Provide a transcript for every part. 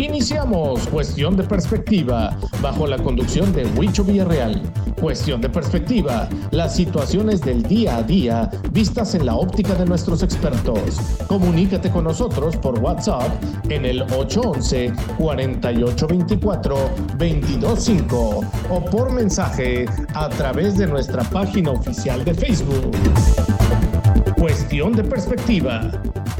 Iniciamos Cuestión de Perspectiva, bajo la conducción de Huicho Villarreal. Cuestión de Perspectiva, las situaciones del día a día vistas en la óptica de nuestros expertos. Comunícate con nosotros por WhatsApp en el 811-4824-225 o por mensaje a través de nuestra página oficial de Facebook. Cuestión de Perspectiva.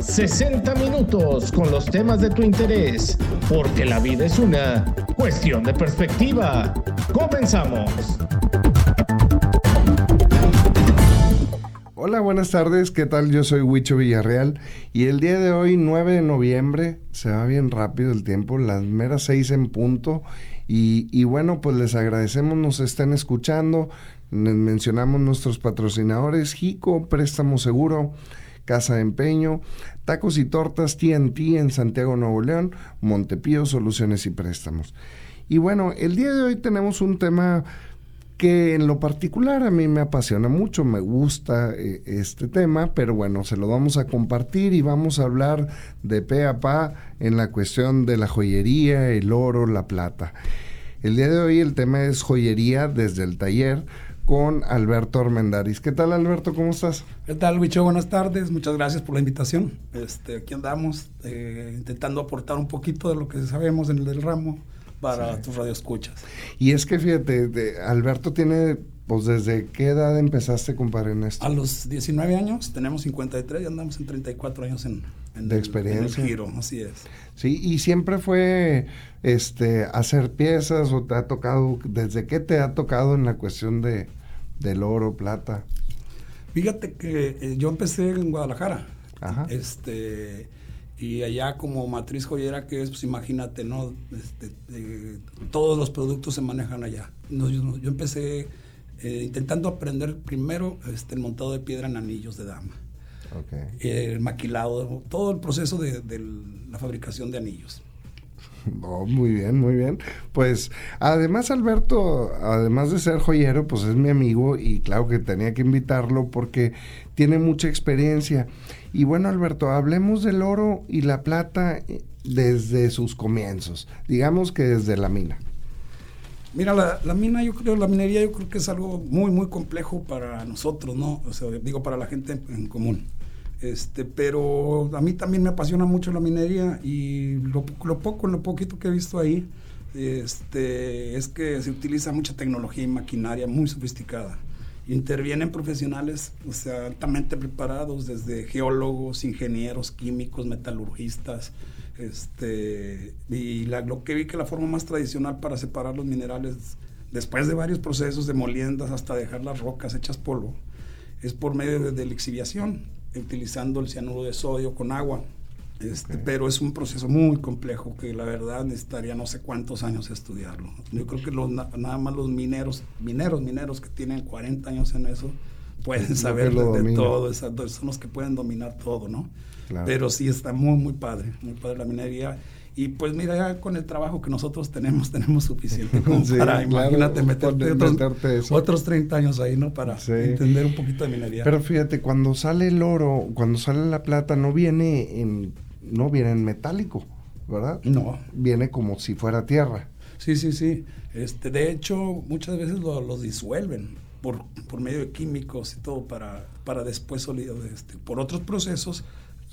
60 minutos con los temas de tu interés, porque la vida es una cuestión de perspectiva. Comenzamos. Hola, buenas tardes, ¿qué tal? Yo soy Huicho Villarreal y el día de hoy, 9 de noviembre, se va bien rápido el tiempo, las meras 6 en punto y, y bueno, pues les agradecemos, nos estén escuchando, mencionamos nuestros patrocinadores, Jico, Préstamo Seguro, Casa de Empeño, Tacos y Tortas TNT en Santiago, Nuevo León, Montepío, Soluciones y Préstamos. Y bueno, el día de hoy tenemos un tema que en lo particular a mí me apasiona mucho, me gusta eh, este tema, pero bueno, se lo vamos a compartir y vamos a hablar de pe a pa en la cuestión de la joyería, el oro, la plata. El día de hoy el tema es joyería desde el taller con Alberto Armendaris. ¿Qué tal, Alberto? ¿Cómo estás? ¿Qué tal, Bicho? Buenas tardes. Muchas gracias por la invitación. Este, aquí andamos eh, intentando aportar un poquito de lo que sabemos en el del ramo para tus radioescuchas. Y es que fíjate, Alberto tiene, pues desde qué edad empezaste, compadre, en esto? A los 19 años, tenemos 53 y andamos en 34 años en, de experiencia. En el giro, así es. Sí, y siempre fue este hacer piezas o te ha tocado, ¿desde qué te ha tocado en la cuestión de, del oro, plata? Fíjate que eh, yo empecé en Guadalajara. Ajá. Este, y allá como matriz joyera que es, pues imagínate, ¿no? Este, todos los productos se manejan allá. yo, empecé eh, intentando aprender primero este, el montado de piedra en anillos de dama. Okay. El maquilado, todo el proceso de, de la fabricación de anillos. Oh, muy bien, muy bien. Pues además Alberto, además de ser joyero, pues es mi amigo y claro que tenía que invitarlo porque tiene mucha experiencia. Y bueno Alberto, hablemos del oro y la plata eh, desde sus comienzos, digamos que desde la mina. Mira, la, la, mina, yo creo, la minería, yo creo que es algo muy, muy complejo para nosotros, ¿no? O sea, digo, para la gente en común. Este, pero a mí también me apasiona mucho la minería y lo, lo poco, lo poquito que he visto ahí, este, es que se utiliza mucha tecnología y maquinaria muy sofisticada. Intervienen profesionales o sea, altamente preparados, desde geólogos, ingenieros, químicos, metalurgistas. Este, y lo que vi que la forma más tradicional para separar los minerales, después de varios procesos de moliendas hasta dejar las rocas hechas polvo, es por medio de, de lixiviación utilizando el cianuro de sodio con agua. Este, Pero es un proceso muy complejo que la verdad necesitaría no sé cuántos años estudiarlo. Yo creo que los, nada más los mineros, mineros, mineros que tienen 40 años en eso, pueden saber de, todo, son los que pueden dominar todo, ¿no? Pero sí está muy, muy padre, muy padre la minería. Y pues mira, ya con el trabajo que nosotros tenemos, tenemos suficiente para, imagínate, meterte otros, otros, 30 años ahí, ¿no? Para entender un poquito de minería. Pero fíjate, cuando sale el oro, cuando sale la plata, no viene en, no viene en metálico, ¿verdad? No. Viene como si fuera tierra. Sí, sí, sí. Este, de hecho, muchas veces lo, lo disuelven por, por medio de químicos y todo para, para después, este, por otros procesos,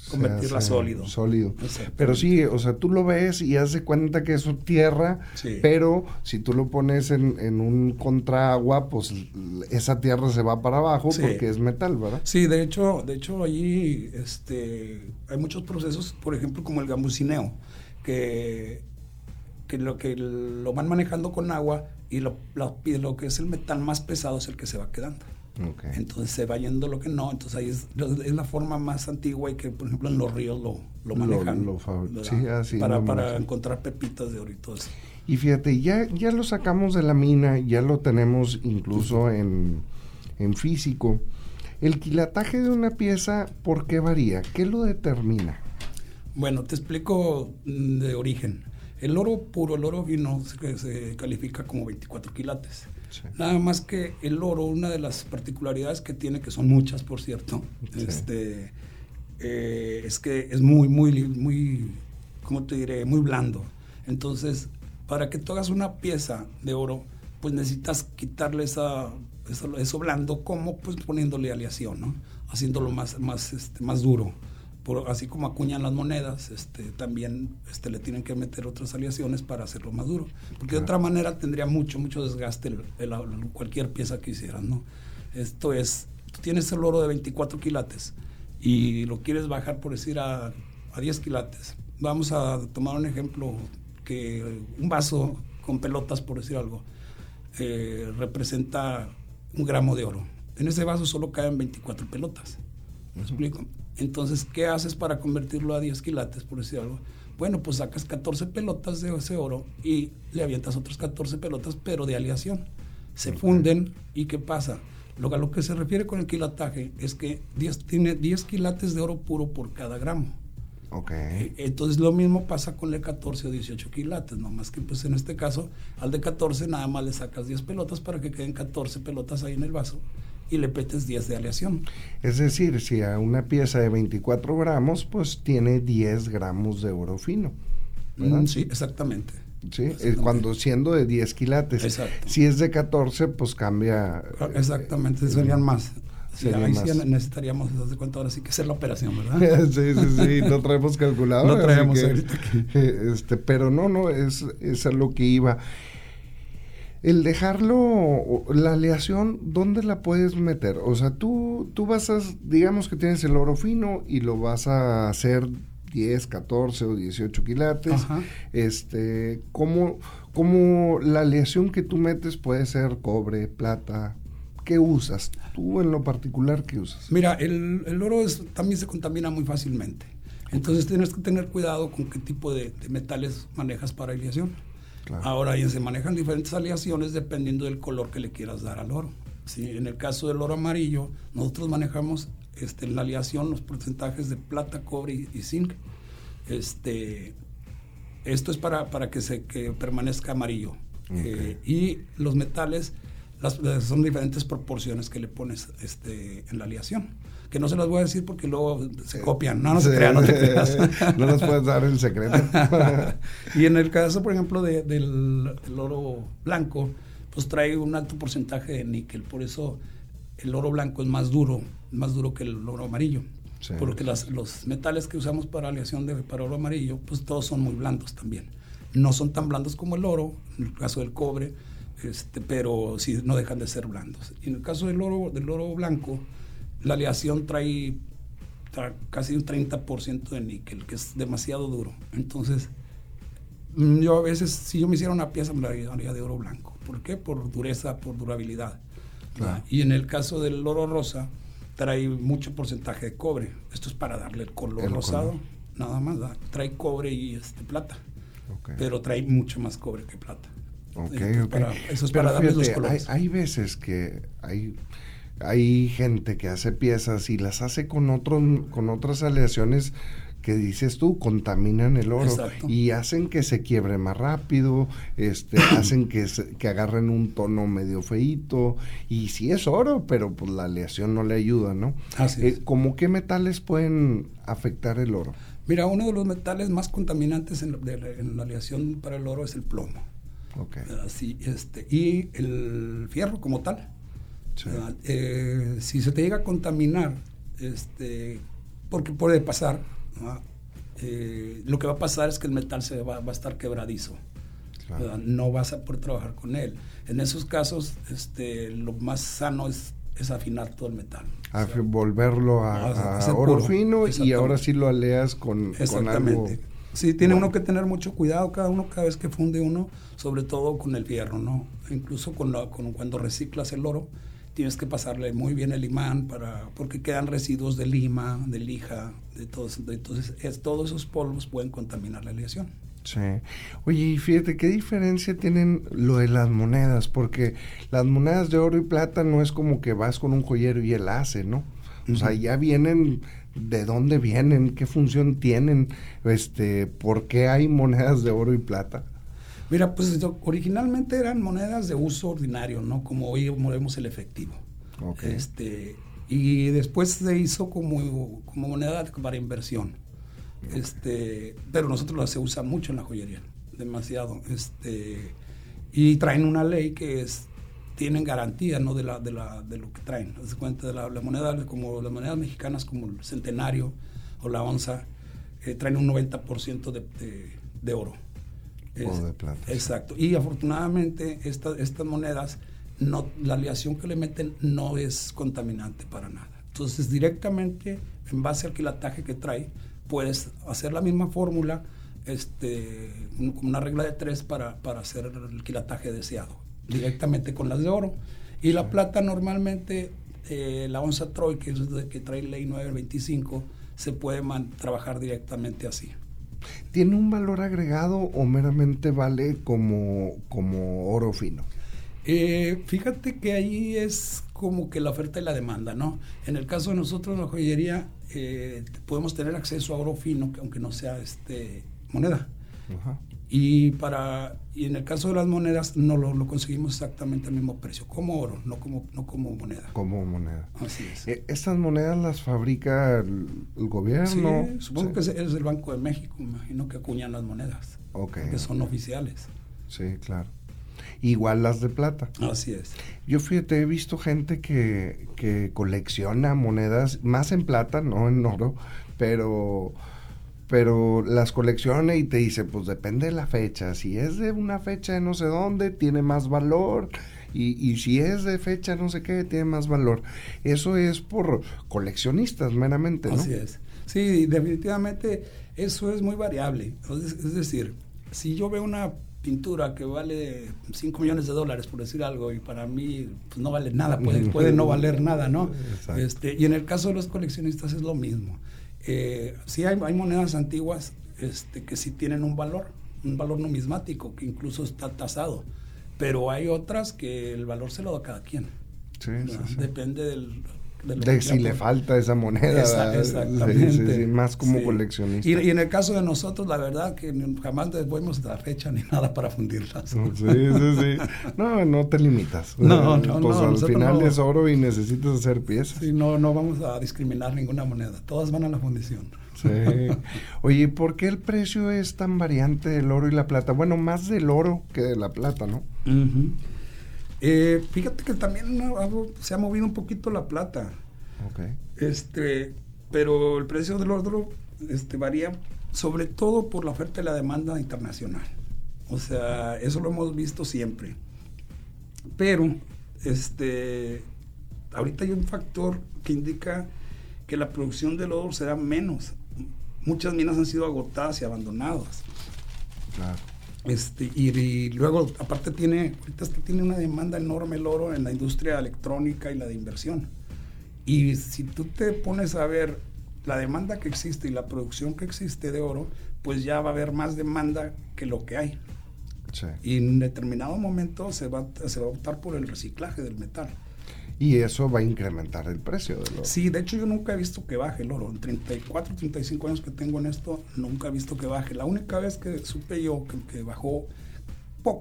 convertirla sólido. Sólido. Pero sí, o sea, tú lo ves y hace cuenta que es tierra, pero si tú lo pones en, en un contraagua, pues esa tierra se va para abajo porque es metal, ¿verdad? Sí, de hecho, de hecho allí este, hay muchos procesos, por ejemplo, como el gambusineo, que, que, lo, que lo van manejando con agua y lo, lo que es el metal más pesado es el que se va quedando. Entonces se va yendo lo que no. Entonces ahí es, la forma más antigua y que, por ejemplo, en los ríos lo, lo manejan. para, para encontrar pepitas de oro y fíjate, ya, ya lo sacamos de la mina, ya lo tenemos incluso en, en físico. El quilataje de una pieza, ¿por qué varía? ¿Qué lo determina? Bueno, te explico mm, de origen. El oro puro, el oro vino, se, se califica como 24 quilates. Nada más que el oro, una de las particularidades que tiene, que son muchas, por cierto, este, eh, es que es muy, muy, muy, ¿cómo te diré? Muy blando. Entonces, para que tú hagas una pieza de oro, pues necesitas quitarle esa, eso, blando, como pues poniéndole aleación, ¿no? Haciéndolo más, más, este, más duro. Por, así como acuñan las monedas, este, también este, le tienen que meter otras aleaciones para hacerlo más duro. Porque de otra manera tendría mucho, mucho desgaste cualquier pieza que hicieras, ¿no? Esto es, tú tienes el oro de 24 quilates y lo quieres bajar, por decir, a, a 10 quilates. Vamos a tomar un ejemplo, que un vaso con pelotas, por decir algo, eh, representa un gramo de oro. En ese vaso solo caen 24 pelotas. ¿Me explico? Entonces, ¿qué haces para convertirlo a 10 quilates, por decir algo? Bueno, pues sacas 14 pelotas de ese oro y le avientas otras 14 pelotas, pero de aleación. Se funden y ¿qué pasa? Lo, a lo que se refiere con el quilataje es que 10, tiene 10 quilates de oro puro por cada gramo. Okay. Entonces lo mismo pasa con el 14 o 18 quilates, más que pues en este caso al de 14 nada más le sacas 10 pelotas para que queden 14 pelotas ahí en el vaso y le petes 10 de aleación. Es decir, si a una pieza de 24 gramos, pues tiene 10 gramos de oro fino. Mm, sí, exactamente. Sí, eh, cuando siendo de 10 quilates. Exacto. Si es de 14, pues cambia. Ah, exactamente, serían más. Sí, ahí sí necesitaríamos, de cuenta ahora sí que hacer la operación, ¿verdad? sí, sí, sí, no traemos calculador. no traemos ahorita Este, pero no, no, es, es a lo que iba. El dejarlo, la aleación, ¿dónde la puedes meter? O sea, tú, tú vas a, digamos que tienes el oro fino y lo vas a hacer 10, 14 o 18 quilates. Este, ¿cómo, ¿Cómo la aleación que tú metes puede ser cobre, plata, ¿qué usas? Tú en lo particular, ¿qué usas? Mira, el, oro también se contamina muy fácilmente. Entonces tienes que tener cuidado con qué tipo de, metales manejas para aleación. Ahora ya se manejan diferentes aleaciones dependiendo del color que le quieras dar al oro. ¿sí? En el caso del oro amarillo, nosotros manejamos este, en la aleación los porcentajes de plata, cobre y, zinc. Este, esto es para, para que, se, que permanezca amarillo. Eh, y los metales las, son diferentes proporciones que le pones este, en la aleación. Que no se las voy a decir porque luego se copian. No, no se crean, no te creas. no las puedes dar el secreto. y en el caso, por ejemplo, de, del, oro blanco, pues trae un alto porcentaje de níquel. Por eso el oro blanco es más duro, más duro que el oro amarillo. Porque las, los metales que usamos para aleación de para oro amarillo, pues todos son muy blandos también. No son tan blandos como el oro, en el caso del cobre, este, pero sí no dejan de ser blandos. Y en el caso del oro, del oro blanco, la aleación trae, casi un 30% de níquel, que es demasiado duro. Entonces, mm, yo a veces, si yo me hiciera una pieza, me la haría de oro blanco. ¿Por qué? Por dureza, por durabilidad. Y en el caso del oro rosa, trae mucho porcentaje de cobre. Esto es para darle el color rosado, nada más. Trae cobre y este, plata. Pero trae mucho más cobre que plata. Ok, ok. eso es para darles los colores. Hay, hay, veces que hay, hay gente que hace piezas y las hace con, otros, con otras aleaciones que dices tú, contaminan el oro y hacen que se quiebre más rápido, este, hacen que, que agarren un tono medio feito y sí es oro, pero pues la aleación no le ayuda, ¿no? Así eh, ¿Cómo qué metales pueden afectar el oro? Mira, uno de los metales más contaminantes en, en la aleación para el oro es el plomo. Así, este, y el fierro como tal. Eh, si se te llega a contaminar, este, porque puede pasar, eh, lo que va a pasar es que el metal se va, a estar quebradizo. No vas a poder trabajar con él. En esos casos, este, lo más sano es, es afinar todo el metal. volverlo a, oro fino y ahora sí lo aleas con, con algo Sí, tiene uno que tener mucho cuidado cada uno cada vez que funde uno, sobre todo con el fierro, ¿no? Incluso con, con cuando reciclas el oro, tienes que pasarle muy bien el imán para porque quedan residuos de lima, de lija, de todos, entonces es, todos esos polvos pueden contaminar la aleación. Sí. Oye, y fíjate, ¿qué diferencia tienen lo de las monedas? Porque las monedas de oro y plata no es como que vas con un joyero y él hace, ¿no? O sea, ya vienen de dónde vienen, qué función tienen, este, por qué hay monedas de oro y plata. Mira, pues originalmente eran monedas de uso ordinario, ¿no? Como hoy movemos el efectivo. Este, y después se hizo como, como moneda para inversión. Este, pero nosotros se usa mucho en la joyería. demasiado. Este, y traen una ley que es tienen garantía ¿no? de, la, de, la, de lo que traen. Cuenta de la, moneda, como las monedas mexicanas como el centenario o la onza, eh, traen un 90% de, de, de, oro. O de plata. Exacto. Y afortunadamente estas monedas, no, la aleación que le meten no es contaminante para nada. Entonces directamente, en base al quilataje que trae, puedes hacer la misma fórmula, este, una regla de tres para, para hacer el quilataje deseado directamente con las de oro. Y la plata normalmente, eh, la onza Troy, que es de que trae ley 925, se puede trabajar directamente así. ¿Tiene un valor agregado o meramente vale como, como oro fino? Eh, fíjate que ahí es como que la oferta y la demanda, ¿no? En el caso de nosotros, la joyería, eh, podemos tener acceso a oro fino, aunque no sea este moneda. Ajá. Y, para, y en el caso de las monedas no lo, lo, conseguimos exactamente al mismo precio, como oro, no como, no como moneda. Como moneda. Así es. Eh, ¿Estas monedas las fabrica el, gobierno? Sí, supongo que es, el Banco de México, imagino que acuñan las monedas. Ok. Que son oficiales. Sí, claro. Igual las de plata. Así es. Yo fíjate, he visto gente que, que colecciona monedas, más en plata, no en oro, pero pero las colecciona y te dice, pues depende de la fecha. Si es de una fecha de no sé dónde, tiene más valor. Y, y, si es de fecha no sé qué, tiene más valor. Eso es por coleccionistas meramente, ¿no? Así es. Sí, definitivamente eso es muy variable. Es, decir, si yo veo una pintura que vale 5 millones de dólares, por decir algo, y para mí pues, no vale nada, puede, puede no valer nada, ¿no? Este, y en el caso de los coleccionistas es lo mismo. Eh, sí hay, hay, monedas antiguas este, que sí tienen un valor, un valor numismático, que incluso está tasado, pero hay otras que el valor se lo da cada quien. Depende del... De, si le falta esa moneda. exactamente. más como coleccionista. Y, y, en el caso de nosotros, la verdad que jamás después la fecha ni nada para fundirlas. Sí, sí, sí. No, no te limitas. No, no, pues no. al final es oro y necesitas hacer piezas. Sí, no, no vamos a discriminar ninguna moneda. Todas van a la fundición. Sí. Oye, ¿por qué el precio es tan variante del oro y la plata? Bueno, más del oro que de la plata, ¿no? Eh, fíjate que también se ha movido un poquito la plata. Okay. Este, pero el precio del oro este, varía sobre todo por la oferta y la demanda internacional. O sea, eso lo hemos visto siempre. Pero, este, ahorita hay un factor que indica que la producción del oro será menos. Muchas minas han sido agotadas y abandonadas. Claro. Este, y, luego, aparte tiene, ahorita tiene una demanda enorme el oro en la industria electrónica y la de inversión. Y si tú te pones a ver la demanda que existe y la producción que existe de oro, pues ya va a haber más demanda que lo que hay. Y en determinado momento se va, se va a optar por el reciclaje del metal. Y eso va a incrementar el precio del oro. Sí, de hecho yo nunca he visto que baje el oro. En 34, 35 años que tengo en esto, nunca he visto que baje. La única vez que supe yo que, bajó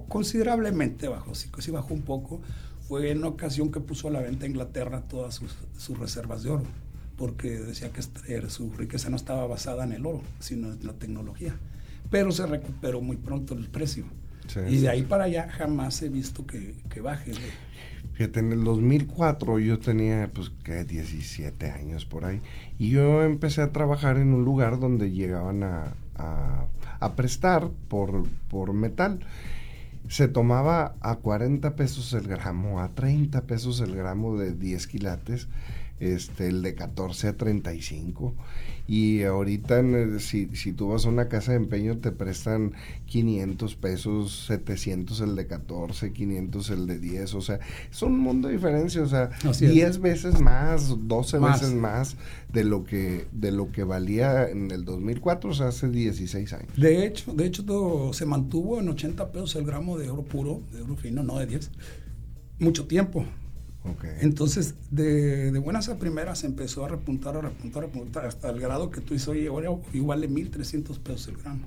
considerablemente bajó, sí, sí bajó un poco, fue en una ocasión que puso a la venta a Inglaterra todas sus, reservas de oro, porque decía que este, su riqueza no estaba basada en el oro, sino en la tecnología. Pero se recuperó muy pronto el precio. Y de ahí para allá jamás he visto que, que baje. Fíjate, en el 2004 yo tenía, pues, que 17 años por ahí. Y yo empecé a trabajar en un lugar donde llegaban a, a, prestar por, por metal. Se tomaba a 40 pesos el gramo, a 30 pesos el gramo de 10 quilates este, el de 14 a 35. Y ahorita, si, si tú vas a una casa de empeño, te prestan 500 pesos, 700 el de 14, 500 el de 10. O sea, es un mundo de diferencia. O sea, 10 veces más, 12 veces más de lo que de lo que valía en el 2004, o sea, hace 16 años. De hecho, de hecho todo se mantuvo en 80 pesos el gramo de oro puro, de oro fino, no de 10. Mucho tiempo. Entonces, de, de, buenas a primeras empezó a repuntar, a repuntar, a repuntar, hasta el grado que tú dices, oye, ahora igual de 1.300 pesos el gramo.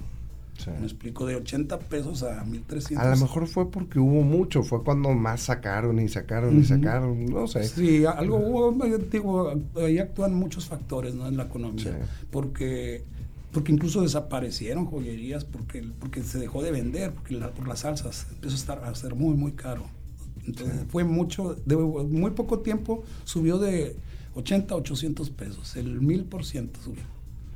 Me explico, de 80 pesos a 1.300. A lo mejor fue porque hubo mucho, fue cuando más sacaron y sacaron y sacaron, no sé. Sí, algo hubo, digo, ahí actúan muchos factores ¿no? en la economía, porque porque incluso desaparecieron joyerías porque, porque se dejó de vender, porque por las salsas empezó a, estar, a ser muy, muy caro. Entonces fue mucho, de muy poco tiempo subió de 80 a 800 pesos, el 1000% subió.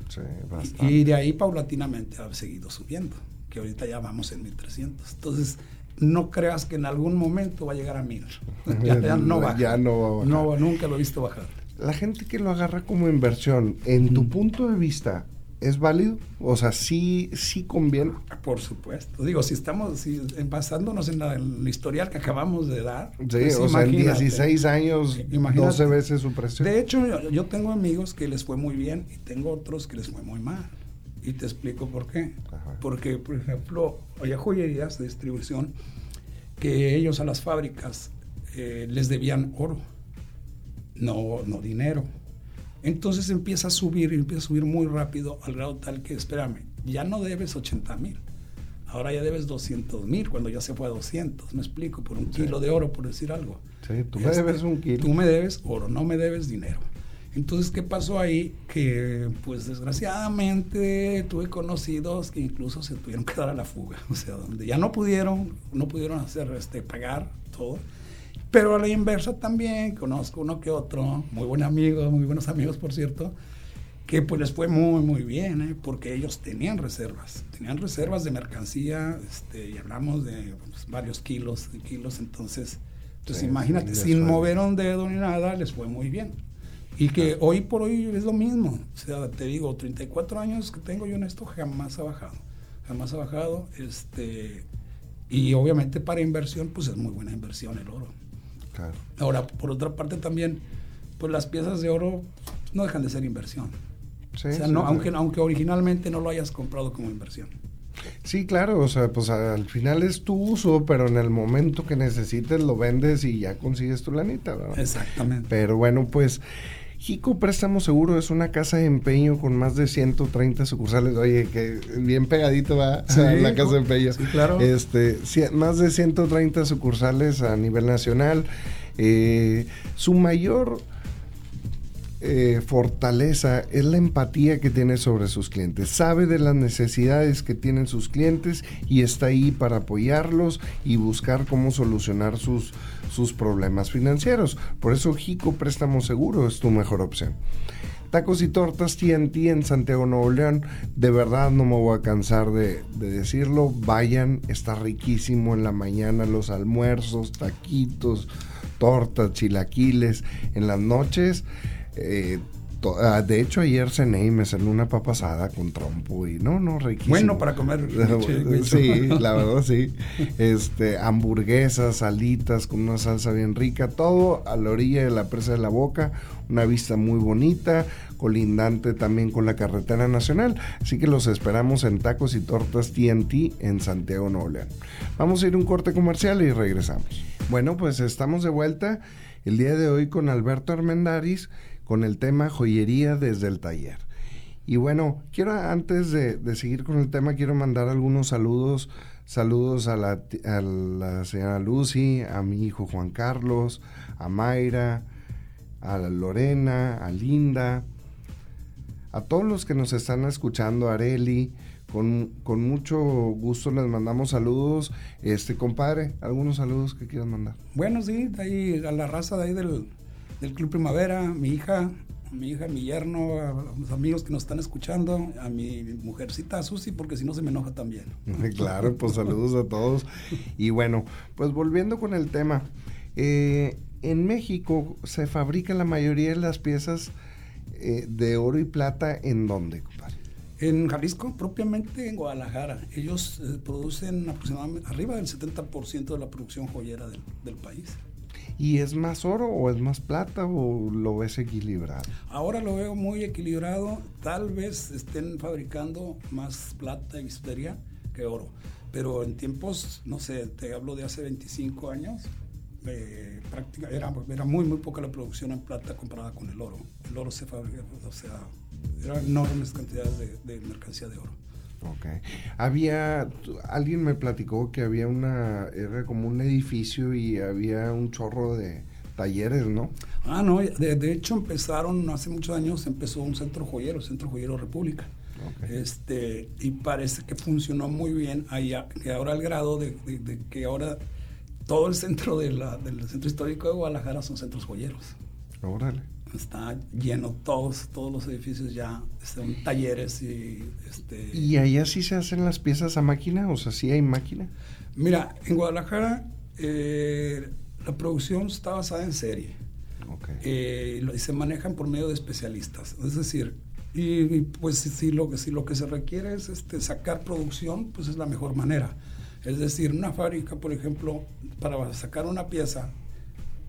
Sí, bastante. Y de ahí paulatinamente ha seguido subiendo, que ahorita ya vamos en 1300. Entonces, no creas que en algún momento va a llegar a 1000. ya, no va. Ya no va a bajar. No, nunca lo he visto bajar. La gente que lo agarra como inversión, en tu punto de vista, ¿Es válido? O sea, sí, sí conviene. Por supuesto. Digo, si estamos si, basándonos en, el historial que acabamos de dar. Sí, pues o sea, en 16 años, 12 veces su presión. De hecho, yo, tengo amigos que les fue muy bien y tengo otros que les fue muy mal. Y te explico por qué. Porque, por ejemplo, había joyerías de distribución que ellos a las fábricas eh, les debían oro, no, no dinero. Entonces empieza a subir y empieza a subir muy rápido al grado tal que, espérame, ya no debes 80 mil, ahora ya debes 200 mil cuando ya se fue a 200, me explico, por un kilo de oro, por decir algo. Sí, tú me este, debes un kilo. Tú me debes oro, no me debes dinero. Entonces, ¿qué pasó ahí? Que, pues, desgraciadamente tuve conocidos que incluso se tuvieron que dar a la fuga, o sea, donde ya no pudieron, no pudieron hacer, este, pagar todo pero a la inversa también, conozco uno que otro, muy buen amigo, muy buenos amigos, por cierto, que pues les fue muy, muy bien, ¿eh? porque ellos tenían reservas, tenían reservas de mercancía, este, y hablamos de pues, varios kilos, de kilos, entonces, pues imagínate, sin mover un dedo ni nada, les fue muy bien. Y que hoy por hoy es lo mismo, o sea, te digo, 34 años que tengo yo en esto jamás ha bajado, jamás ha bajado, este, y obviamente para inversión, pues es muy buena inversión el oro. Ahora, por otra parte también, pues las piezas de oro no dejan de ser inversión. o sea, no, aunque, aunque originalmente no lo hayas comprado como inversión. Sí, claro, o sea, pues al final es tu uso, pero en el momento que necesites lo vendes y ya consigues tu lanita, ¿verdad? Exactamente. Pero bueno, pues Jico Préstamo Seguro es una casa de empeño con más de 130 sucursales. Oye, que bien pegadito va la casa de empeño. Sí, claro. Este, más de 130 sucursales a nivel nacional. Eh, su mayor eh, fortaleza es la empatía que tiene sobre sus clientes. Sabe de las necesidades que tienen sus clientes y está ahí para apoyarlos y buscar cómo solucionar sus, sus problemas financieros. Por eso Jico Préstamo Seguro es tu mejor opción. Tacos y tortas TNT en Santiago Nuevo León. De verdad no me voy a cansar de, de, decirlo. Vayan, está riquísimo en la mañana los almuerzos, taquitos, tortas, chilaquiles. En las noches eh, ah, de hecho, ayer cené y me cené una papasada con trompo y no, no, riquísimo. Bueno para comer. sí, la verdad sí. Este, hamburguesas, salitas con una salsa bien rica, todo a la orilla de la presa de la boca, una vista muy bonita, colindante también con la carretera nacional. Así que los esperamos en Tacos y Tortas TNT en Santiago, Nuevo León. Vamos a ir a un corte comercial y regresamos. Bueno, pues estamos de vuelta el día de hoy con Alberto Armendaris con el tema joyería desde el taller. Y bueno, quiero antes de, seguir con el tema, quiero mandar algunos saludos. Saludos a la, a la señora Lucy, a mi hijo Juan Carlos, a Mayra, a Lorena, a Linda, a todos los que nos están escuchando, Areli, con, con, mucho gusto les mandamos saludos. Este, compadre, algunos saludos que quieras mandar. Bueno, sí, ahí a la raza de ahí del, del Club Primavera, mi hija, mi hija, mi yerno, a los amigos que nos están escuchando, a mi mujercita Susi, porque si no se me enoja también. claro, pues saludos a todos. Y bueno, pues volviendo con el tema, eh, en México se fabrica la mayoría de las piezas eh, de oro y plata, ¿en dónde, compadre? En Jalisco, propiamente en Guadalajara. Ellos eh, producen aproximadamente arriba del 70% de la producción joyera del país. ¿Y es más oro o es más plata o lo ves equilibrado? Ahora lo veo muy equilibrado. Tal vez estén fabricando más plata y bisutería que oro. Pero en tiempos, no sé, te hablo de hace 25 años, eh, era, muy, muy poca la producción en plata comparada con el oro. El oro se fabrica, o sea, eran enormes cantidades de, de mercancía de oro. Ok. Había, alguien me platicó que había una, era como un edificio y había un chorro de talleres, ¿no? Ah, no, de, hecho empezaron, hace muchos años empezó un centro joyero, Centro Joyero República. Este, y parece que funcionó muy bien allá, que ahora al grado de, que ahora todo el centro de la, del centro histórico de Guadalajara son centros joyeros. Órale. Está lleno todos, todos los edificios ya, son talleres y este. ¿Y allá sí se hacen las piezas a máquina? O sea, sí hay máquina. Mira, en Guadalajara eh, la producción está basada en serie. Eh, y se manejan por medio de especialistas. Es decir, y, pues si lo, que, si lo que se requiere es este, sacar producción, pues es la mejor manera. Es decir, una fábrica, por ejemplo, para sacar una pieza,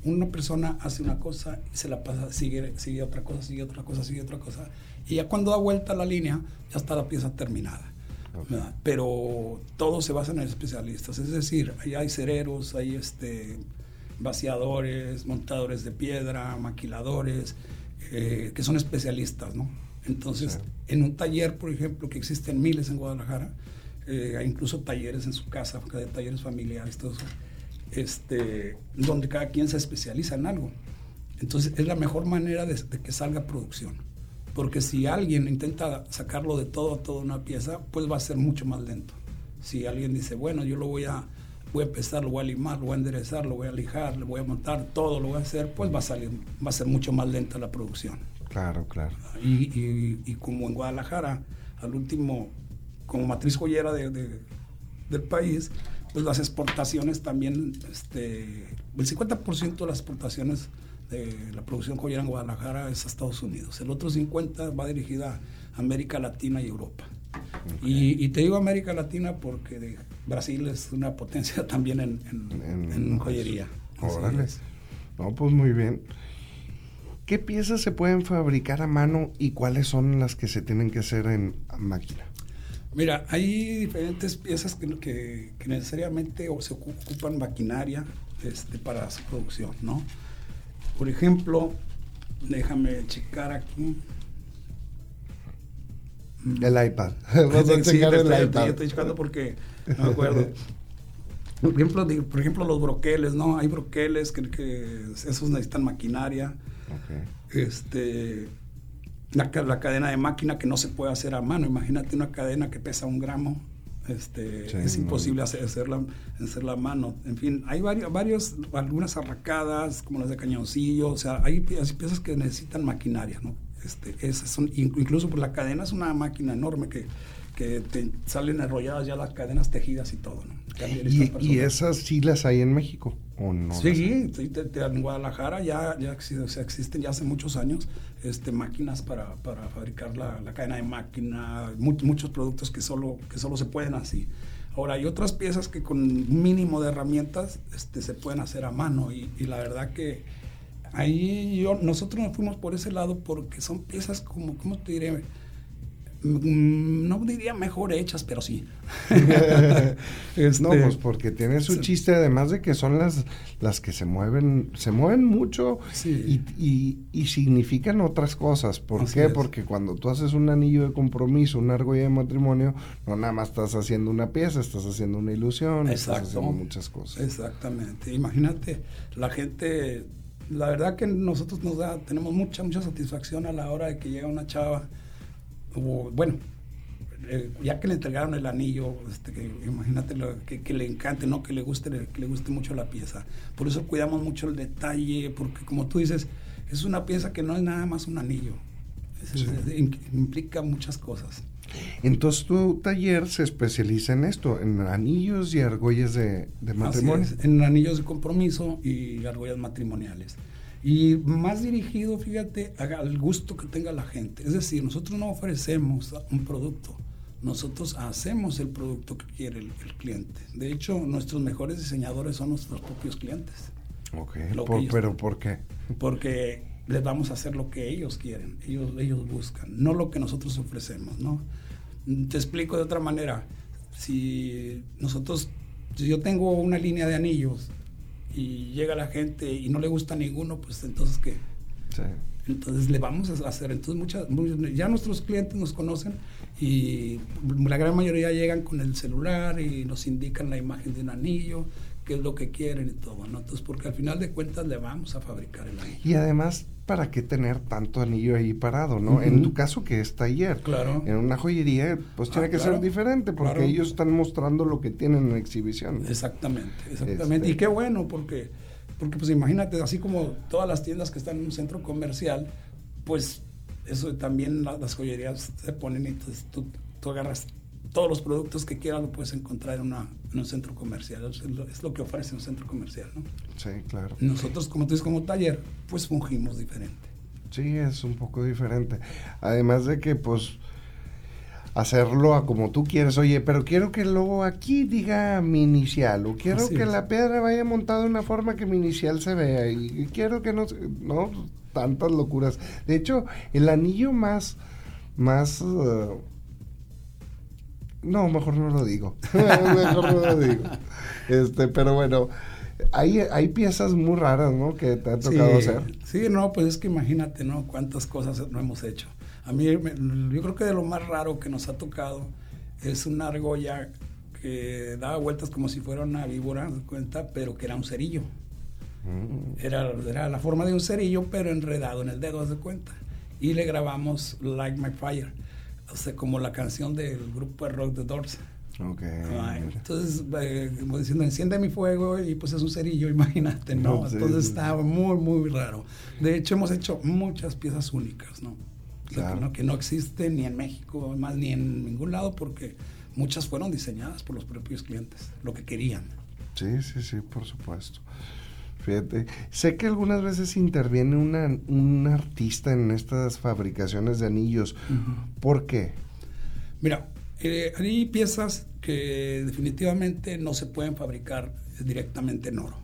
una persona hace una cosa y se la pasa, sigue, sigue otra cosa, sigue otra cosa, sigue otra cosa. Y ya cuando da vuelta la línea, ya está la pieza terminada. Pero todo se basa en especialistas. Es decir, ahí hay cereros, hay este, vaciadores, montadores de piedra, maquiladores, eh, que son especialistas, ¿no? Entonces, en un taller, por ejemplo, que existen miles en Guadalajara, eh, hay incluso talleres en su casa, talleres familiares, todo eso, este, donde cada quien se especializa en algo. Entonces, es la mejor manera de, que salga producción. Porque si alguien intenta sacarlo de todo a toda una pieza, pues va a ser mucho más lento. Si alguien dice, bueno, yo lo voy a, voy a empezar, lo voy a limar, lo voy a enderezar, lo voy a lijar, lo voy a montar, todo lo voy a hacer, pues va a salir, va a ser mucho más lenta la producción. Claro, claro. Y, como en Guadalajara, al último, como matriz joyera de, del país, pues las exportaciones también, este, el 50% de las exportaciones de la producción joyera en Guadalajara es a Estados Unidos. El otro 50% va dirigida a América Latina y Europa. Y, te digo América Latina porque Brasil es una potencia también en, en, joyería. Órale. No, pues muy bien. ¿Qué piezas se pueden fabricar a mano y cuáles son las que se tienen que hacer en máquina? Mira, hay diferentes piezas que, que, necesariamente o se ocupan maquinaria este, para su producción, ¿no? Por ejemplo, déjame checar aquí. El iPad. Vamos a checar el estoy, iPad. Estoy checando porque no me acuerdo. Por ejemplo, por ejemplo, los broqueles, ¿no? Hay broqueles que, que esos necesitan maquinaria. Este, la, la, cadena de máquina que no se puede hacer a mano. Imagínate una cadena que pesa un gramo. Este, es imposible hacer, hacerla, hacerla a mano. En fin, hay varios, varios, algunas arracadas, como las de cañoncillo. O sea, hay piezas que necesitan maquinaria, ¿no? Este, esas son, incluso por la cadena es una máquina enorme que, que te salen enrolladas ya las cadenas tejidas y todo, ¿no? ¿Y, esas sí las hay en México o no? Sí, en Guadalajara ya, ya existen ya hace muchos años este, máquinas para, para fabricar la, la, cadena de máquina, muchos productos que solo, que solo se pueden así. Ahora, hay otras piezas que con mínimo de herramientas este, se pueden hacer a mano y, y la verdad que ahí yo, nosotros nos fuimos por ese lado porque son piezas como, ¿cómo te diré? Mm, no diría mejor hechas, pero sí. este, no, pues porque tiene su chiste, además de que son las, las que se mueven, se mueven mucho y, y, significan otras cosas. ¿Por qué? Porque cuando tú haces un anillo de compromiso, una argolla de matrimonio, no nada más estás haciendo una pieza, estás haciendo una ilusión, estás haciendo muchas cosas. Exactamente. Imagínate, la gente, la verdad que nosotros nos da, tenemos mucha, mucha satisfacción a la hora de que llega una chava bueno, eh, ya que le entregaron el anillo, este, imagínate que, le encante, ¿no? que le guste, que le guste mucho la pieza. Por eso cuidamos mucho el detalle, porque como tú dices, es una pieza que no es nada más un anillo, implica muchas cosas. Entonces tu taller se especializa en esto, en anillos y argollas de, de matrimonio. en anillos de compromiso y argollas matrimoniales. Y más dirigido, fíjate, al gusto que tenga la gente. Es decir, nosotros no ofrecemos un producto, nosotros hacemos el producto que quiere el, cliente. De hecho, nuestros mejores diseñadores son nuestros propios clientes. Ok, pero ¿por qué? Porque les vamos a hacer lo que ellos quieren, ellos, ellos buscan, no lo que nosotros ofrecemos, ¿no? Te explico de otra manera. Si nosotros, si yo tengo una línea de anillos y llega la gente y no le gusta ninguno, pues entonces ¿qué? Entonces le vamos a hacer. Entonces muchas, ya nuestros clientes nos conocen y la gran mayoría llegan con el celular y nos indican la imagen de un anillo qué es lo que quieren y todo, ¿no? Entonces, porque al final de cuentas le vamos a fabricar el anillo. Y además, ¿para qué tener tanto anillo ahí parado, no? En tu caso, que es taller. Claro. En una joyería, pues tiene Ah, que claro. ser diferente, porque Claro. ellos están mostrando lo que tienen en exhibición. Exactamente, exactamente. Este- Y qué bueno, porque, porque pues imagínate, así como todas las tiendas que están en un centro comercial, pues eso también la- las joyerías se ponen y entonces tú, tú agarras todos los productos que quieras, lo puedes encontrar en, una, en un centro comercial. Es lo, es lo que ofrece un centro comercial, ¿no? Sí, claro. Nosotros, como tú dices, como taller, pues fungimos diferente. Sí, es un poco diferente. Además de que, pues, hacerlo a como tú quieres. Oye, pero quiero que luego aquí diga mi inicial, o quiero Así que es. la piedra vaya montada de una forma que mi inicial se vea, y, y quiero que no, no, tantas locuras. De hecho, el anillo más, más, eh, no, mejor no lo digo. mejor no lo digo. Este, pero bueno, hay, hay piezas muy raras, ¿no? Que te ha tocado sí, hacer. Sí, no, pues es que imagínate, ¿no? Cuántas cosas no hemos hecho. A mí, me- yo creo que de lo más raro que nos ha tocado es una argolla que daba vueltas como si fuera una víbora, ¿te das cuenta? Pero que era un cerillo. Mm. Era, era la forma de un cerillo, pero enredado en el dedo, haz de cuenta. Y le grabamos Like My Fire, o sea, como la canción del grupo de rock The Doors. Ok. Ay, mira. entonces, eh, como diciendo, enciende mi fuego y pues es un cerillo, imagínate, ¿no? No, entonces sí, estaba muy, muy raro. De hecho, hemos hecho muchas piezas únicas, ¿no? O sea, Claro. que, no, que no existen ni en México, más ni en ningún lado, porque muchas fueron diseñadas por los propios clientes, lo que querían. Sí, sí, sí, por supuesto. Fíjate, sé que algunas veces interviene una, un artista en estas fabricaciones de anillos. ¿Por qué? Mira, eh, hay piezas que definitivamente no se pueden fabricar directamente en oro.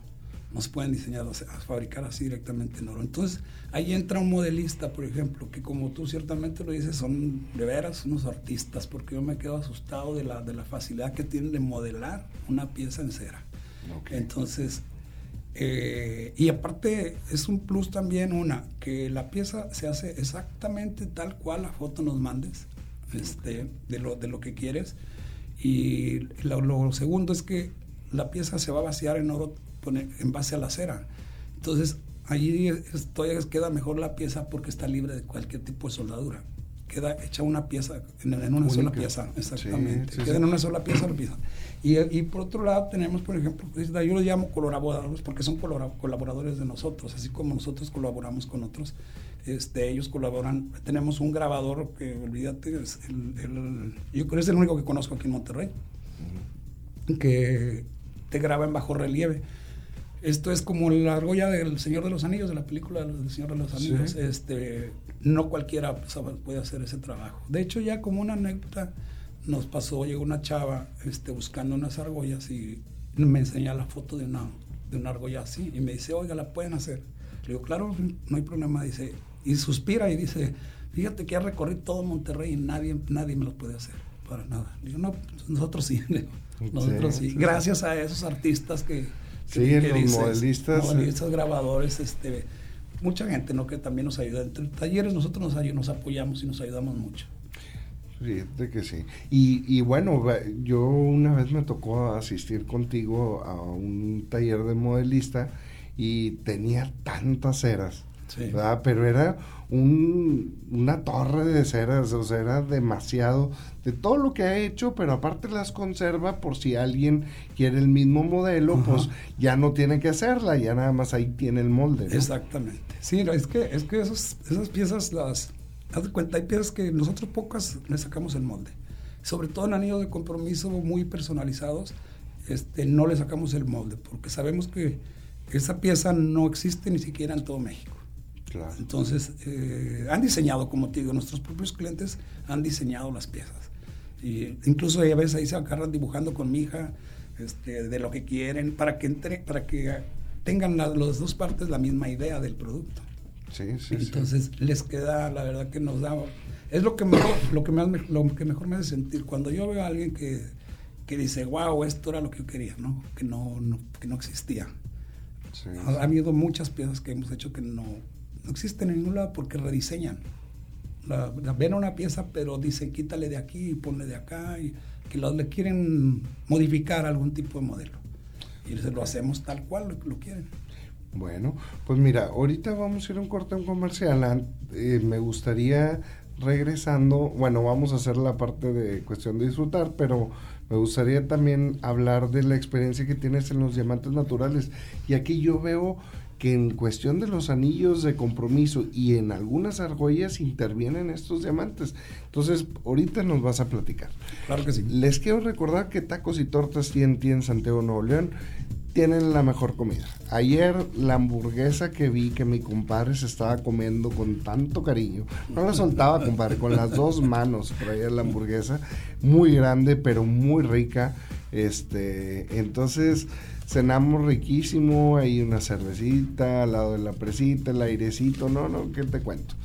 No se pueden diseñar, o sea, fabricar así directamente en oro. Entonces, ahí entra un modelista, por ejemplo, que como tú ciertamente lo dices, son de veras unos artistas, porque yo me quedo asustado de la, de la facilidad que tienen de modelar una pieza en cera. Ok. Entonces, eh, y aparte es un plus también una, que la pieza se hace exactamente tal cual la foto nos mandes, este, de, lo, de lo que quieres. Y lo, lo segundo es que la pieza se va a vaciar en oro en base a la cera. Entonces, allí todavía queda mejor la pieza porque está libre de cualquier tipo de soldadura. Queda hecha una pieza, en, en una sola pieza, exactamente. Sí, sí, queda sí. en una sola pieza la pieza. Y, y por otro lado tenemos, por ejemplo, pues, yo los llamo colaboradores porque son colaboradores de nosotros, así como nosotros colaboramos con otros. Este, ellos colaboran. Tenemos un grabador que, olvídate, es el, el- yo creo que es el único que conozco aquí en Monterrey, que te graba en bajo relieve. Esto es como la argolla del Señor de los Anillos, de la película del Señor de los Sí. Anillos. Este, no cualquiera sabe- puede hacer ese trabajo. De hecho, ya como una anécdota, nos pasó, llegó una chava este, buscando unas argollas y me enseña la foto de una, de una argolla así y me dice, oiga, ¿la pueden hacer? Le digo, claro, no hay problema. Dice, y suspira y dice, fíjate que ya recorrí todo Monterrey y nadie, nadie me lo puede hacer, para nada. Le digo, no, nosotros sí. Nosotros sí. sí. Gracias a esos artistas que... que- Sí, que los dices, modelistas, modelistas, grabadores, este, mucha gente, ¿no? Que también nos ayuda. Entre talleres nosotros nos, nos apoyamos y nos ayudamos mucho. Fíjate que sí. Y, y bueno, yo una vez me tocó asistir contigo a un taller de modelista y tenía tantas ceras. Sí. ¿verdad? Pero era un- una torre de ceras, o sea, era demasiado de todo lo que ha hecho, pero aparte las conserva por si alguien quiere el mismo modelo, Ajá. pues ya no tiene que hacerla, ya nada más ahí tiene el molde. ¿no? Exactamente. Sí, es que, es que esos- esas piezas las... Haz de cuenta, hay piezas que nosotros pocas le sacamos el molde. Sobre todo en anillos de compromiso muy personalizados, este, no le sacamos el molde, porque sabemos que esa pieza no existe ni siquiera en todo México. Claro. Entonces, eh, han diseñado, como te digo, nuestros propios clientes han diseñado las piezas. Y incluso a veces ahí se agarran dibujando con mi hija este, de lo que quieren, para que, entre, para que tengan la- las dos partes la misma idea del producto. Sí, sí, sí. Entonces, les queda, la verdad que nos da... Es lo que, mejor, lo, que más me- lo que mejor me hace sentir. Cuando yo veo a alguien que, que dice, wow, esto era lo que yo quería, ¿no? Que no, no- que no existía. Sí. Ha, ha habido muchas piezas que hemos hecho que no, no existen en ningún lado porque rediseñan. La, la- ven una pieza, pero dicen quítale de aquí y ponle de acá y que le quieren modificar algún tipo de modelo. Y lo hacemos tal cual lo, quieren. Bueno, pues mira, ahorita vamos a ir a un corte comercial. Eh, me gustaría regresando, bueno, vamos a hacer la parte de cuestión de disfrutar, pero me gustaría también hablar de la experiencia que tienes en los diamantes naturales. Y aquí yo veo que en cuestión de los anillos de compromiso y en algunas argollas intervienen estos diamantes. Entonces, ahorita nos vas a platicar. Claro que sí. Les quiero recordar que Tacos y Tortas TNT en Santiago, Nuevo León, tienen la mejor comida. Ayer la hamburguesa que vi que mi compadre se estaba comiendo con tanto cariño, no la soltaba, compadre, con las dos manos traía la hamburguesa, muy grande pero muy rica. Este, entonces cenamos riquísimo, hay una cervecita al lado de la presita, el airecito, no, no, ¿qué te cuento?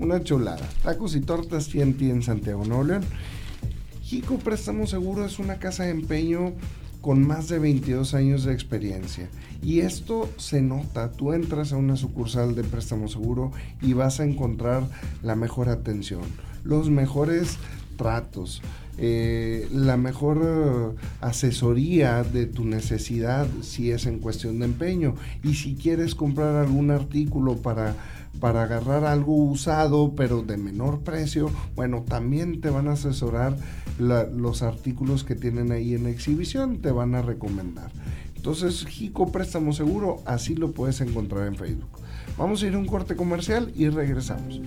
Una chulada. Tacos y tortas TNT en Santiago, Nuevo León. Jico Préstamo Seguro es una casa de empeño con más de 22 años de experiencia. Y esto se nota, tú entras a una sucursal de préstamo seguro y vas a encontrar la mejor atención, los mejores tratos, eh, la mejor eh, asesoría de tu necesidad si es en cuestión de empeño. Y si quieres comprar algún artículo para para agarrar algo usado pero de menor precio, bueno, también te van a asesorar los artículos que tienen ahí en exhibición, te van a recomendar. Entonces, Jico Préstamo Seguro, así lo puedes encontrar en Facebook. Vamos a ir a un corte comercial y regresamos.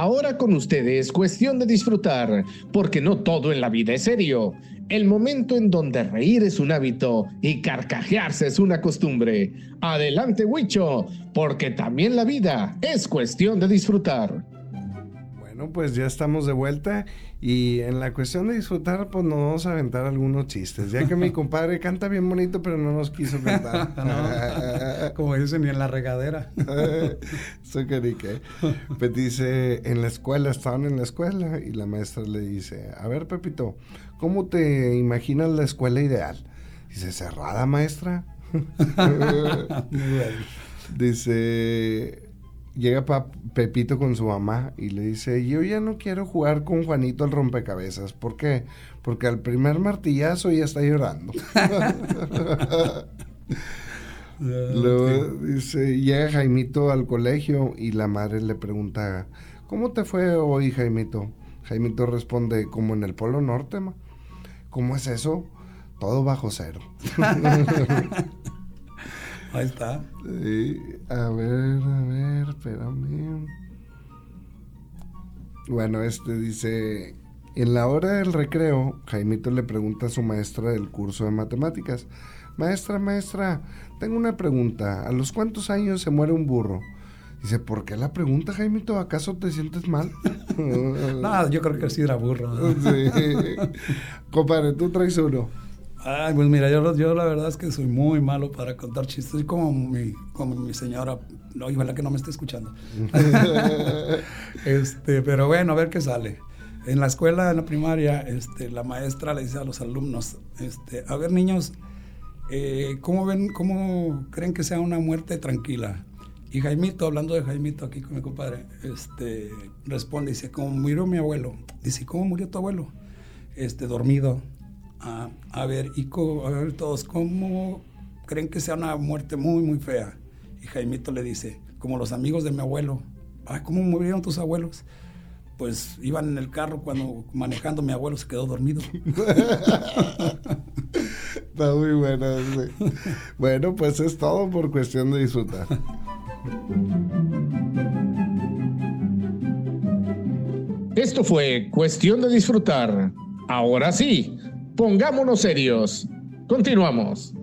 Ahora con ustedes, cuestión de disfrutar, porque no todo en la vida es serio el momento en donde reír es un hábito y carcajearse es una costumbre. Adelante, Huicho, porque también la vida es cuestión de disfrutar. Bueno, pues ya estamos de vuelta y en la cuestión de disfrutar, pues nos vamos a aventar algunos chistes, ya que mi compadre canta bien bonito, pero no nos quiso cantar. como dicen, ni en la regadera. Soy carique. Pues dice, en la escuela, estaban en la escuela y la maestra le dice, a ver, Pepito, ¿Cómo te imaginas la escuela ideal? Dice, cerrada, maestra. Dice, llega Pepito con su mamá y le dice, yo ya no quiero jugar con Juanito el rompecabezas. ¿Por qué? Porque al primer martillazo ya está llorando. Luego dice, llega Jaimito al colegio y la madre le pregunta, ¿cómo te fue hoy, Jaimito? Jaimito responde, como en el Polo Norte, ma. ¿Cómo es eso? Todo bajo cero. Ahí está. a ver, a ver, espérame. Bueno, este dice, en la hora del recreo, Jaimito le pregunta a su maestra del curso de matemáticas, maestra, maestra, tengo una pregunta, ¿a los cuántos años se muere un burro? Dice, ¿por qué la pregunta, Jaimito? ¿Acaso te sientes mal? no, yo creo que sí era burro. sí. Compadre, tú traes uno. Ay, pues mira, yo, yo la verdad es que soy muy malo para contar chistes. como mi, como mi señora. No, ojalá que no me esté escuchando. este, pero bueno, a ver qué sale. En la escuela, en la primaria, este, la maestra le dice a los alumnos, este, a ver niños, eh, ¿cómo ven, cómo creen que sea una muerte tranquila? Y Jaimito, hablando de Jaimito aquí con mi compadre, este, responde, dice, ¿cómo murió mi abuelo? Dice, ¿cómo murió tu abuelo? Este, dormido. Ah, a ver, y a ver todos, ¿cómo creen que sea una muerte muy, muy fea? Y Jaimito le dice, como los amigos de mi abuelo. Ah, ¿cómo murieron tus abuelos? Pues iban en el carro cuando manejando mi abuelo se quedó dormido. Está muy bueno. Bueno, pues es todo por cuestión de disfrutar. Esto fue cuestión de disfrutar. Ahora sí, pongámonos serios. Continuamos.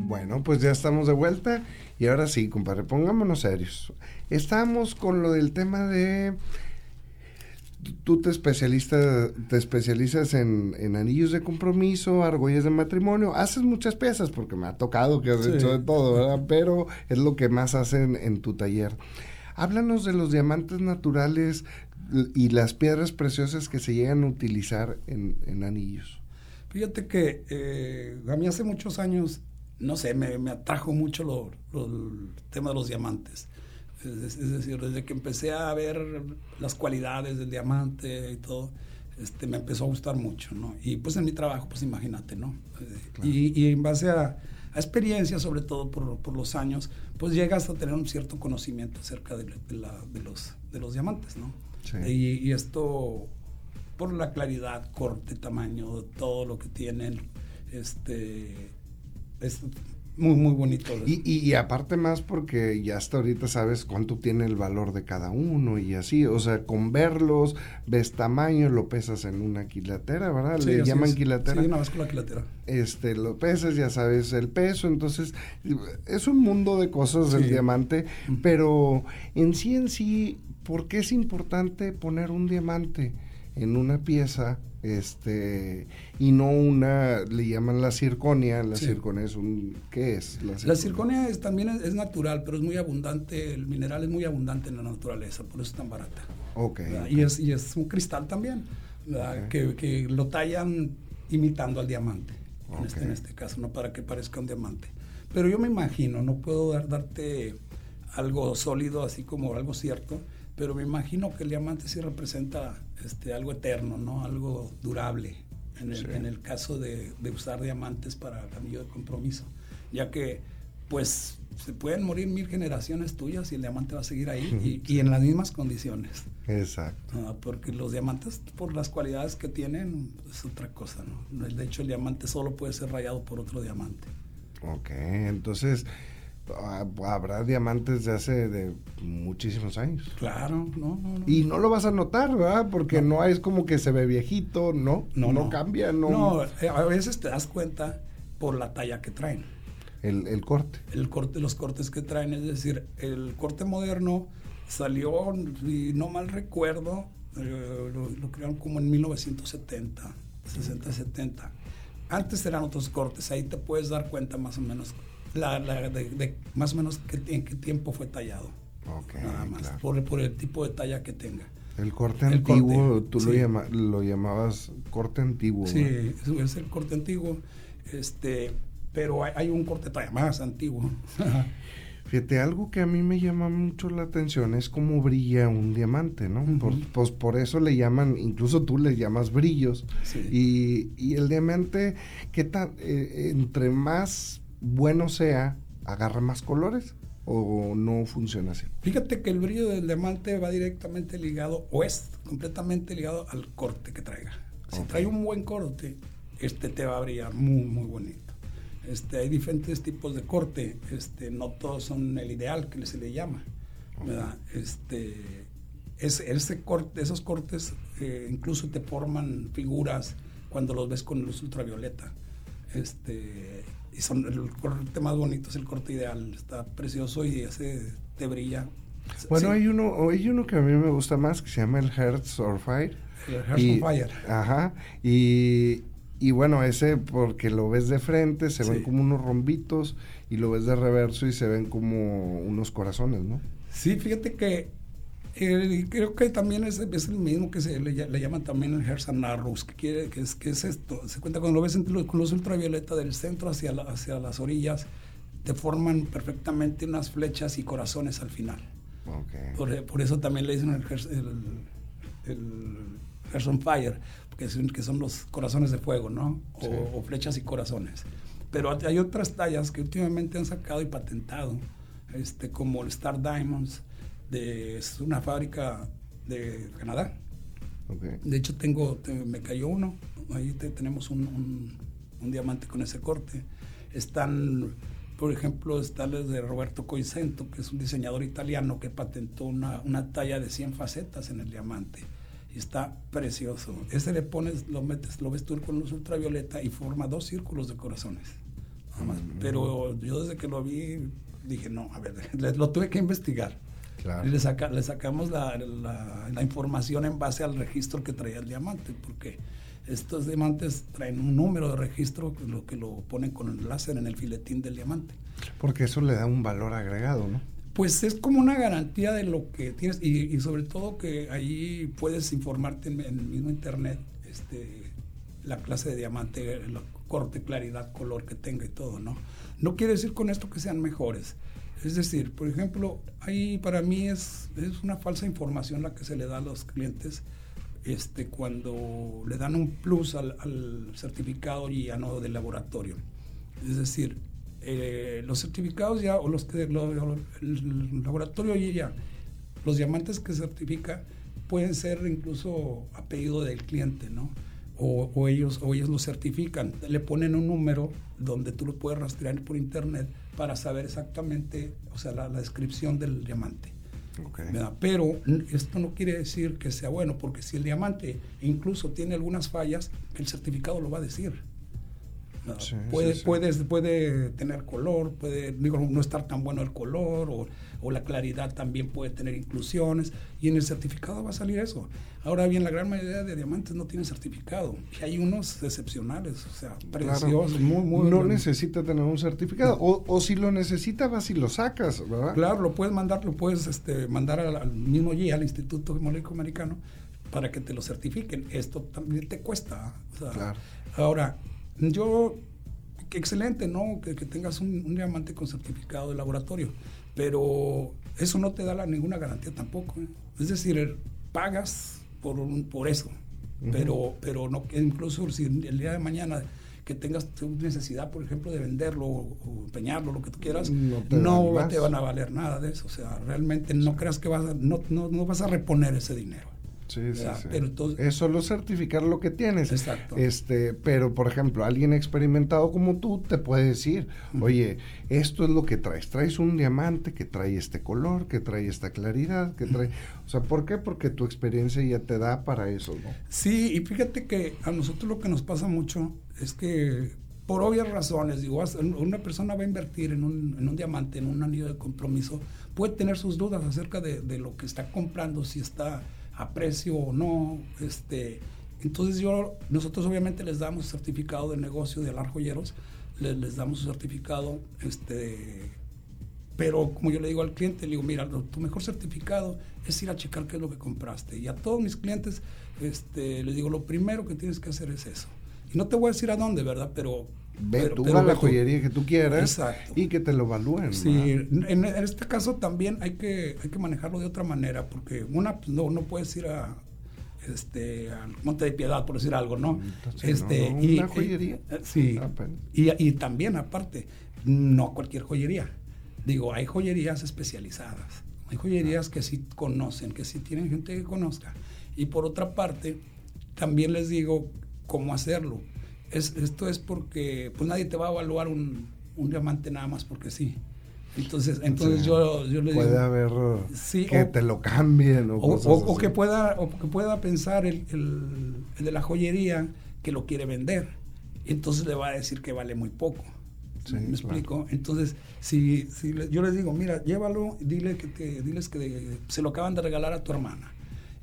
Bueno, pues ya estamos de vuelta y ahora sí, compadre, pongámonos serios. Estamos con lo del tema de tú te, te especializas en, anillos de compromiso, argollas de matrimonio, haces muchas piezas porque me ha tocado que has hecho de todo, ¿verdad? Pero es lo que más hacen en tu taller. Háblanos de los diamantes naturales y las piedras preciosas que se llegan a utilizar en, anillos. Fíjate que eh, a mí hace muchos años, no sé, me, me atrajo mucho lo, el tema de los diamantes. Es, decir, desde que empecé a ver las cualidades del diamante y todo, este, me empezó a gustar mucho, ¿no? Y pues en mi trabajo, pues imagínate, ¿no? Y, y, en base a, a experiencia, sobre todo por, por, los años, pues llegas a tener un cierto conocimiento acerca de, de, la, de los, de los diamantes, ¿no? Sí. Y, y, esto, por la claridad, corte, tamaño, todo lo que tienen, este, es muy, muy bonito. Y, y, y, aparte más porque ya hasta ahorita sabes cuánto tiene el valor de cada uno y así, o sea, con verlos, ves tamaño, lo pesas en una quilatera, ¿verdad? Sí, Le llaman es. quilatera. Sí, una báscula quilatera. Este, lo pesas, ya sabes el peso, entonces es un mundo de cosas sí. el diamante, pero en sí en sí, ¿por qué es importante poner un diamante en una pieza este y no una le llaman la circonia la sí. circonia es un qué es la circonia, la circonia es, también es, es, natural pero es muy abundante el mineral es muy abundante en la naturaleza por eso es tan barata. Okay, okay. y es y es un cristal también okay. que, que, lo tallan imitando al diamante en este, en este caso no para que parezca un diamante. Pero yo me imagino no puedo dar, darte algo sólido así como algo cierto pero me imagino que el diamante sí representa este, algo eterno, ¿no? Algo durable, en el, sí. en el caso de, de, usar diamantes para el anillo de compromiso, ya que pues se pueden morir mil generaciones tuyas y el diamante va a seguir ahí y, y en las mismas condiciones. Exacto. ¿no? Porque los diamantes, por las cualidades que tienen, es otra cosa, ¿no? De hecho, el diamante solo puede ser rayado por otro diamante. Ok, entonces habrá diamantes de hace de muchísimos años. Claro, no, no, no. Y no lo vas a notar, ¿verdad? Porque no, no es como que se ve viejito, ¿no? No, no, cambia, no. No, eh, a veces te das cuenta por la talla que traen. El, el, corte. El corte, los cortes que traen, es decir, el corte moderno salió, y no mal recuerdo, eh, lo, lo, crearon como en 1970, 60, 70. Antes eran otros cortes, ahí te puedes dar cuenta más o menos la, la de, de, más o menos en qué tiempo fue tallado. Okay, nada más, claro. por, por, el tipo de talla que tenga. El corte el antiguo, corte, tú sí. lo, llama, lo, llamabas corte antiguo. Sí, ¿no? es el corte antiguo, este, pero hay, hay un corte todavía más antiguo. Fíjate, algo que a mí me llama mucho la atención es cómo brilla un diamante, ¿no? Uh -huh. por, pues por eso le llaman, incluso tú le llamas brillos. Sí. Y, y, el diamante, ¿qué tal? Eh, entre más bueno sea, agarra más colores o no funciona así? Fíjate que el brillo del diamante va directamente ligado o es completamente ligado al corte que traiga. Si okay. trae un buen corte, este te va a brillar muy, muy bonito. Este, hay diferentes tipos de corte, este, no todos son el ideal que se le llama. ¿verdad? Este, es, ese corte, esos cortes eh, incluso te forman figuras cuando los ves con luz ultravioleta. Este, y son el corte más bonito es el corte ideal está precioso y ese te brilla bueno sí. hay uno hay uno que a mí me gusta más que se llama el Hearts or Fire el Hearts y, on Fire ajá y y bueno, ese porque lo ves de frente, se sí. ven como unos rombitos, y lo ves de reverso y se ven como unos corazones, ¿no? Sí, fíjate que eh, creo que también es, es, el mismo que se le, le llaman también el Arrows, que, quiere, que, es, que es esto. Se cuenta cuando lo ves entre, con luz ultravioleta del centro hacia, la, hacia las orillas, te forman perfectamente unas flechas y corazones al final. Okay. Por, por, eso también le dicen el, el, el Fire, que son, que son los corazones de fuego, ¿no? O, sí. o, flechas y corazones. Pero hay otras tallas que últimamente han sacado y patentado, este, como el Star Diamonds, de, es una fábrica de Canadá. Okay. De hecho, tengo, te, me cayó uno, ahí te, tenemos un, un, un, diamante con ese corte. Están, por ejemplo, está el de Roberto Coicento, que es un diseñador italiano que patentó una, una talla de 100 facetas en el diamante y está precioso. Ese le pones, lo metes, lo ves tú con luz ultravioleta y forma dos círculos de corazones. Nada más. Mm -hmm. Pero yo desde que lo vi dije, no, a ver, lo tuve que investigar. Claro. Y le, saca, le sacamos la, la, la, información en base al registro que traía el diamante, porque estos diamantes traen un número de registro lo que lo ponen con el láser en el filetín del diamante. Porque eso le da un valor agregado, ¿no? Pues es como una garantía de lo que tienes y, y sobre todo que ahí puedes informarte en, en, el mismo internet este, la clase de diamante, el corte, claridad, color que tenga y todo, ¿no? No quiere decir con esto que sean mejores. Es decir, por ejemplo, ahí para mí es, es una falsa información la que se le da a los clientes este, cuando le dan un plus al, certificado ya no del laboratorio. Es decir, eh, los certificados ya, o los que el laboratorio ya, los diamantes que certifica pueden ser incluso a pedido del cliente, ¿no? O, ellos, o ellos lo certifican, le ponen un número donde tú lo puedes rastrear por internet para saber exactamente, o sea, la descripción del diamante. Pero esto no quiere decir que sea bueno, porque si el diamante incluso tiene algunas fallas, el certificado lo va a decir puede, Puede, tener color, puede no estar tan bueno el color o, la claridad también puede tener inclusiones y en el certificado va a salir eso. Ahora bien, la gran mayoría de diamantes no tienen certificado y hay unos excepcionales, o sea, preciosos, muy, muy... No necesita tener un certificado o, si lo necesita vas y lo sacas, ¿verdad? Claro, lo puedes mandar, lo puedes este, mandar al, mismo GIA, al Instituto Gemológico Americano, para que te lo certifiquen. Esto también te cuesta. claro. Ahora, yo, excelente, ¿no? Que, tengas un, diamante con certificado de laboratorio, pero eso no te da ninguna garantía tampoco. ¿eh? Es decir, pagas por, por eso, pero, pero no, incluso si el día de mañana que tengas necesidad, por ejemplo, de venderlo o, empeñarlo, lo que tú quieras, no, te, van a valer nada de eso. O sea, realmente no creas que vas no, no vas a reponer ese dinero. Sí, sí, es solo certificar lo que tienes. Exacto. Este, pero, por ejemplo, alguien experimentado como tú te puede decir, oye, esto es lo que traes. Traes un diamante que trae este color, que trae esta claridad, que trae... O sea, ¿por qué? Porque tu experiencia ya te da para eso, ¿no? Sí, y fíjate que a nosotros lo que nos pasa mucho es que por obvias razones, digo, una persona va a invertir en un, en un diamante, en un anillo de compromiso, puede tener sus dudas acerca de, de lo que está comprando, si está aprecio o no. Este, entonces yo, nosotros obviamente les damos certificado de negocio de Alar Joyeros, les, les, damos su certificado, este, pero como yo le digo al cliente, le digo, mira, tu mejor certificado es ir a checar qué es lo que compraste. Y a todos mis clientes este, les digo, lo primero que tienes que hacer es eso. Y no te voy a decir a dónde, ¿verdad? Pero Ve tú a la joyería que tú quieras y que te lo evalúen. Sí, en, este caso también hay que, hay que manejarlo de otra manera, porque una, pues, no, no puedes ir a este al Monte de Piedad, por decir algo, ¿no? este, y, una joyería. Eh, sí. Ah, pues. Y, y también, aparte, no cualquier joyería. Digo, hay joyerías especializadas. Hay joyerías que sí conocen, que sí tienen gente que conozca. Y por otra parte, también les digo cómo hacerlo esto es porque pues nadie te va a evaluar un, diamante nada más porque sí. Entonces, entonces yo, yo le puede digo... haber que te lo cambien o, o, que pueda, o que pueda pensar el, el, de la joyería que lo quiere vender. Entonces le va a decir que vale muy poco. ¿Me explico? Entonces, si, si yo les digo, mira, llévalo, dile que te, diles que se lo acaban de regalar a tu hermana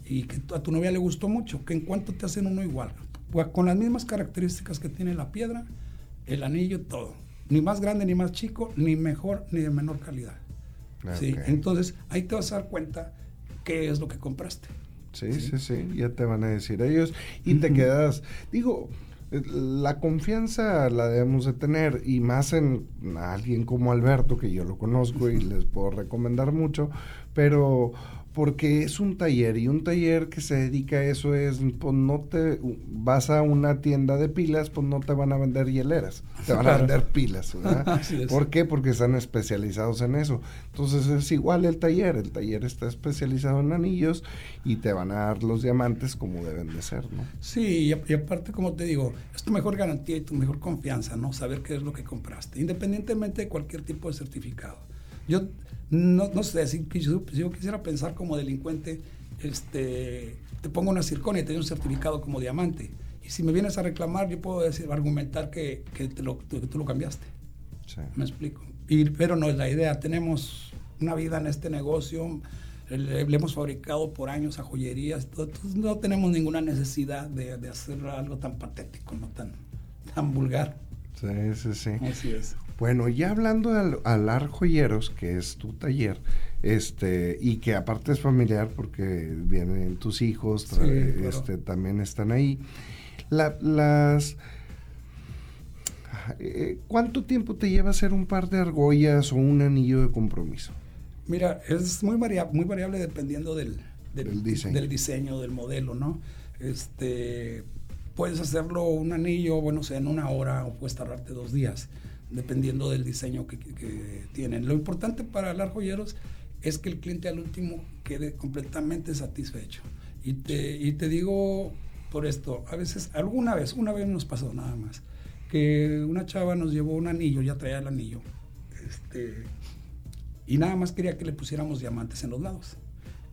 y que a tu novia le gustó mucho, que en cuanto te hacen uno igual pues, con las mismas características que tiene la piedra, el anillo, todo. Ni más grande, ni más chico, ni mejor, ni de menor calidad. ¿sí? Entonces, ahí te vas a dar cuenta qué es lo que compraste. Sí, sí, sí, ya te van a decir ellos y te quedas, digo, la confianza la debemos de tener y más en alguien como Alberto, que yo lo conozco y les puedo recomendar mucho, pero porque es un taller y un taller que se dedica a eso es, pues no te vas a una tienda de pilas, pues no te van a vender hieleras, te van a vender pilas, ¿verdad? ¿Por qué? Porque están especializados en eso. Entonces es igual el taller, el taller está especializado en anillos y te van a dar los diamantes como deben de ser, ¿no? Sí, y, aparte, como te digo, es tu mejor garantía y tu mejor confianza, ¿no? Saber qué es lo que compraste, independientemente de cualquier tipo de certificado. Yo no, no sé, si, yo, yo quisiera pensar como delincuente, este, te pongo una circonia y te doy un certificado como diamante. Y si me vienes a reclamar, yo puedo decir, argumentar que, que, te lo, tú lo cambiaste. Me explico. Y, pero no es la idea. Tenemos una vida en este negocio. Le, hemos fabricado por años a joyerías. entonces no tenemos ninguna necesidad de, de, hacer algo tan patético, no tan, tan vulgar. Sí, sí, sí. Así es. Bueno, ya hablando de Alar Joyeros, que es tu taller, este, y que aparte es familiar porque vienen tus hijos, este, también están ahí. las eh, ¿Cuánto tiempo te lleva hacer un par de argollas o un anillo de compromiso? Mira, es muy variable, muy variable dependiendo del, del, diseño. del diseño, del modelo, ¿no? este, puedes hacerlo un anillo, bueno, sea en una hora o puedes tardarte dos días, dependiendo del diseño que, tienen. Lo importante para las joyeros es que el cliente al último quede completamente satisfecho. Y te, y te digo por esto, a veces, alguna vez, una vez nos pasó nada más, que una chava nos llevó un anillo, ya traía el anillo, este, y nada más quería que le pusiéramos diamantes en los lados.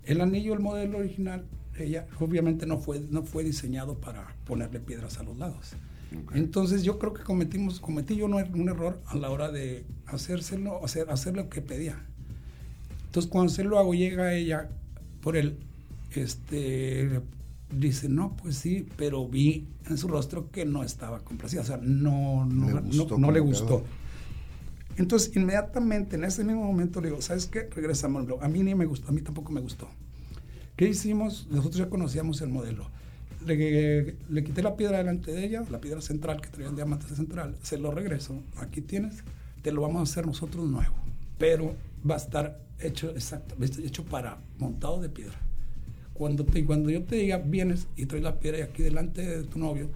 El anillo, el modelo original, ella obviamente no fue, no fue diseñado para ponerle piedras a los lados. Entonces yo creo que cometimos, cometí yo un error a la hora de hacérselo, hacer, hacer lo que pedía. Entonces cuando se lo hago, llega ella por él, este, dice, no, pues sí, pero vi en su rostro que no estaba complacida, o sea, no, no, le gustó. No, le gustó. Entonces, inmediatamente, en ese mismo momento, le digo, ¿sabes qué? Regresamos. A mí ni me gustó, a mí tampoco me gustó. ¿Qué hicimos? Nosotros ya conocíamos el modelo. Le, le, quité la piedra delante de ella, la piedra central que traía el diamante central, se lo regreso. Aquí tienes, te lo vamos a hacer nosotros nuevo. Pero va a estar hecho exacto, hecho para montado de piedra. Cuando, te, cuando yo te diga, vienes y traes la piedra y aquí delante de tu novio,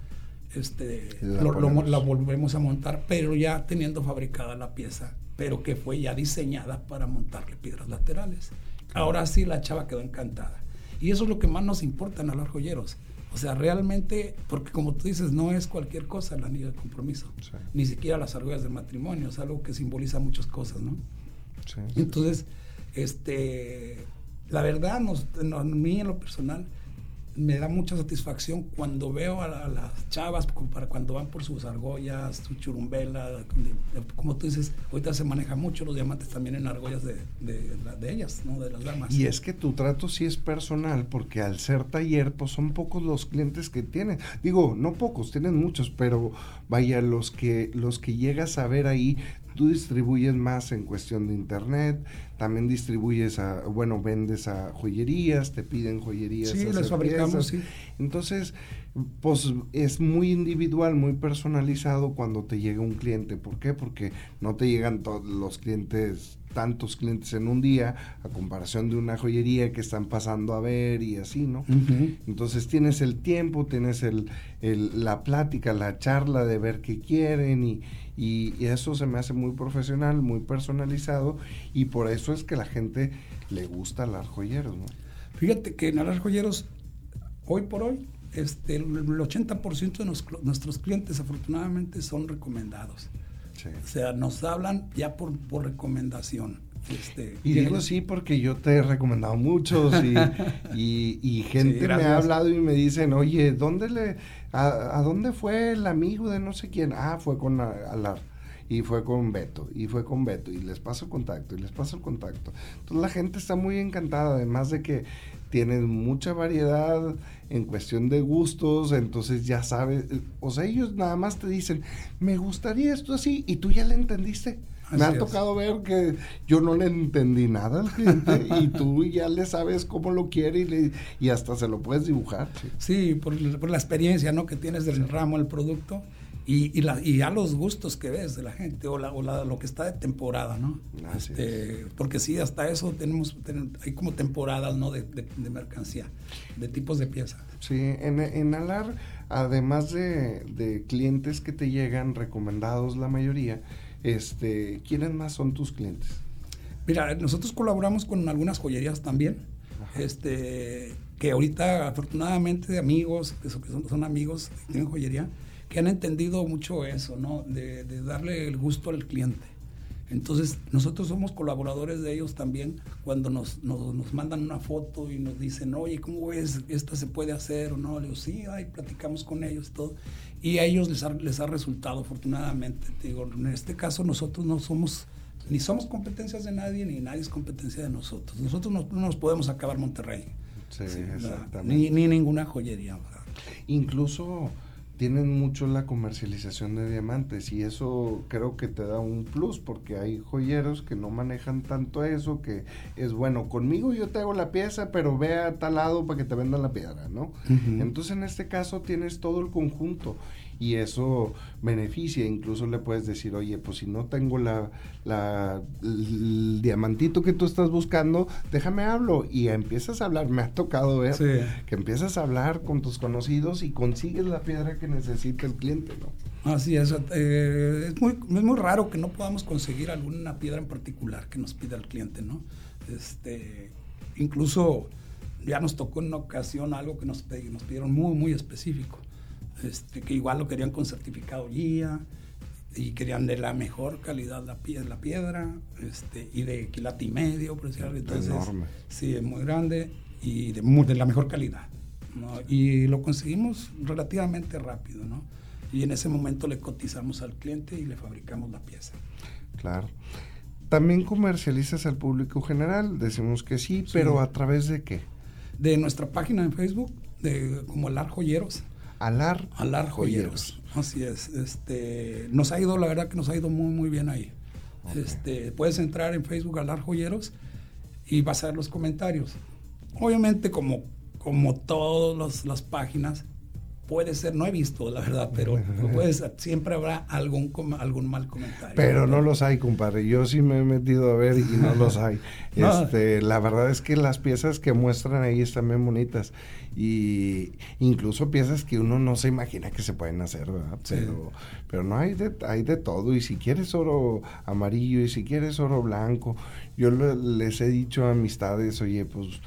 este, la, la volvemos a montar, pero ya teniendo fabricada la pieza, pero que fue ya diseñada para montarle piedras laterales. Ahora sí la chava quedó encantada. Y eso es lo que más nos importa a los joyeros. O sea, realmente, porque como tú dices, no es cualquier cosa el anillo de compromiso. Ni siquiera las argollas de matrimonio, es algo que simboliza muchas cosas, ¿no? Sí. Entonces, este, la verdad, nos, a mí en lo personal, me da mucha satisfacción cuando veo a, las chavas para cuando van por sus argollas, su churumbela, como tú dices, ahorita se maneja mucho los diamantes también en argollas de, de, ellas, ¿no? de las damas. Y es que tu trato sí es personal, porque al ser taller, pues son pocos los clientes que tienen. Digo, no pocos, tienen muchos, pero vaya, los que, los que llegas a ver ahí, tú distribuyes más en cuestión de internet, también distribuyes a, bueno, vendes a joyerías, te piden joyerías. Sí, las fabricamos, sí. Entonces, pues es muy individual, muy personalizado cuando te llega un cliente. ¿Por qué? Porque no te llegan todos los clientes, tantos clientes en un día, a comparación de una joyería que están pasando a ver y así, ¿no? Entonces tienes el tiempo, tienes el, la plática, la charla de ver qué quieren y, y, eso se me hace muy profesional, muy personalizado y por eso es que la gente le gusta las joyeros, ¿no? Fíjate que en las joyeros, hoy por hoy, este, el 80% de nuestros clientes afortunadamente son recomendados. O sea, nos hablan ya por, por recomendación. Este, y digo sí porque yo te he recomendado muchos y, y, gente me ha hablado y me dicen, oye, ¿dónde le, ¿A, dónde fue el amigo de no sé quién? Ah, fue con Alar. Y fue con Beto, y fue con Beto, y les paso el contacto, y les paso el contacto. Entonces la gente está muy encantada, además de que tienen mucha variedad en cuestión de gustos, entonces ya sabes, o sea, ellos nada más te dicen, me gustaría esto así, y tú ya le entendiste. Me ha tocado ver que yo no le entendí nada al cliente y tú ya le sabes cómo lo quiere y, le, y hasta se lo puedes dibujar. Sí, por, la experiencia ¿no? que tienes del ramo, el producto y, y, la, y ya los gustos que ves de la gente o, la, o la, lo que está de temporada, ¿no? Este, porque sí, hasta eso tenemos, hay como temporadas, ¿no? De, de, mercancía, de tipos de piezas. Sí, en, en Alar, además de, de clientes que te llegan recomendados la mayoría, este, ¿Quiénes más son tus clientes? Mira, nosotros colaboramos con algunas joyerías también. Este, que ahorita afortunadamente amigos, que son, son amigos, tienen joyería, que han entendido mucho eso, ¿no? De, darle el gusto al cliente. Entonces, nosotros somos colaboradores de ellos también cuando nos, nos, mandan una foto y nos dicen, oye, ¿cómo ves? ¿Esta se puede hacer o no? Le digo, sí, ahí platicamos con ellos y todo y a ellos les ha, les ha resultado afortunadamente. Te digo, en este caso nosotros no somos, ni somos competencias de nadie, ni nadie es competencia de nosotros. Nosotros no, nos podemos acabar Monterrey. Sí, exactamente. Ni, ni, ninguna joyería. Incluso tienen mucho la comercialización de diamantes y eso creo que te da un plus porque hay joyeros que no manejan tanto eso, que es bueno, conmigo yo te hago la pieza, pero ve a tal lado para que te vendan la piedra, ¿no? Entonces en este caso tienes todo el conjunto y eso beneficia. Incluso le puedes decir, oye, pues si no tengo la, la el diamantito que tú estás buscando, déjame hablo. Y empiezas a hablar. Me ha tocado ver que empiezas a hablar con tus conocidos y consigues la piedra que necesita el cliente, ¿no? Así es. Eh, es, muy, es muy raro que no podamos conseguir alguna piedra en particular que nos pida el cliente, ¿no? Este, incluso ya nos tocó en una ocasión algo que nos, nos pidieron muy, muy específico. Este, que igual lo querían con certificado guía y querían de la mejor calidad la, piedra, la piedra este, y de quilate y medio, por decirlo Entonces, enorme. Sí, es muy grande y de, de la mejor calidad. Y lo conseguimos relativamente rápido, ¿no? Y en ese momento le cotizamos al cliente y le fabricamos la pieza. Claro. ¿También comercializas al público general? Decimos que sí, pero ¿a través de qué? De nuestra página en Facebook, de como Alar Joyeros. Alar, Alar Joyeros. Así es. Este, nos ha ido, la verdad que nos ha ido muy, muy bien ahí. Este, puedes entrar en Facebook Alar Joyeros y vas a ver los comentarios. Obviamente, como, como todas las páginas, puede ser, no he visto la verdad, pero puedes, siempre habrá algún, algún mal comentario. Pero no los hay, compadre. Yo sí me he metido a ver y no los hay. Este, la verdad es que las piezas que muestran ahí están bien bonitas. Y incluso piezas que uno no se imagina que se pueden hacer, ¿verdad? Pero, pero no hay de, hay de todo. Y si quieres oro amarillo y si quieres oro blanco, yo les he dicho a amistades, oye, pues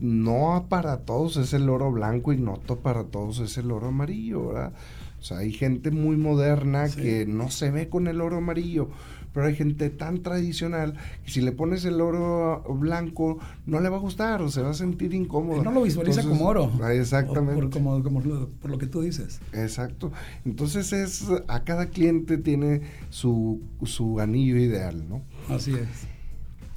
no para todos es el oro blanco y no para todos es el oro amarillo, ¿verdad? O sea, hay gente muy moderna que no se ve con el oro amarillo, pero hay gente tan tradicional que si le pones el oro blanco no le va a gustar o se va a sentir incómodo. No lo visualiza como oro. Ah, exactamente. Por, como, por lo que tú dices. Exacto. Entonces es a cada cliente tiene su, su anillo ideal, ¿no? Así es.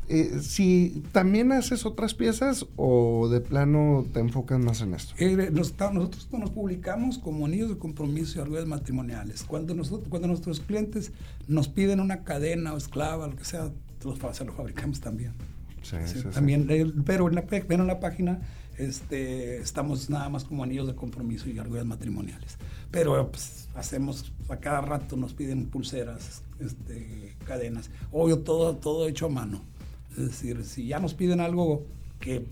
Eh, si también haces otras piezas o de plano te enfocas más en esto. Eh, nosotros nos publicamos como anillos de compromiso y argüelles matrimoniales. Cuando, nosotros, cuando nuestros clientes nos piden una cadena o esclava, lo que sea, se lo fabricamos también. Sí, sí, también eh, pero, en la, pero en la página este, estamos nada más como anillos de compromiso y argollas matrimoniales. Pero pues, hacemos, a cada rato nos piden pulseras, este, cadenas, obvio todo, todo hecho a mano. Es decir, si ya nos piden algo que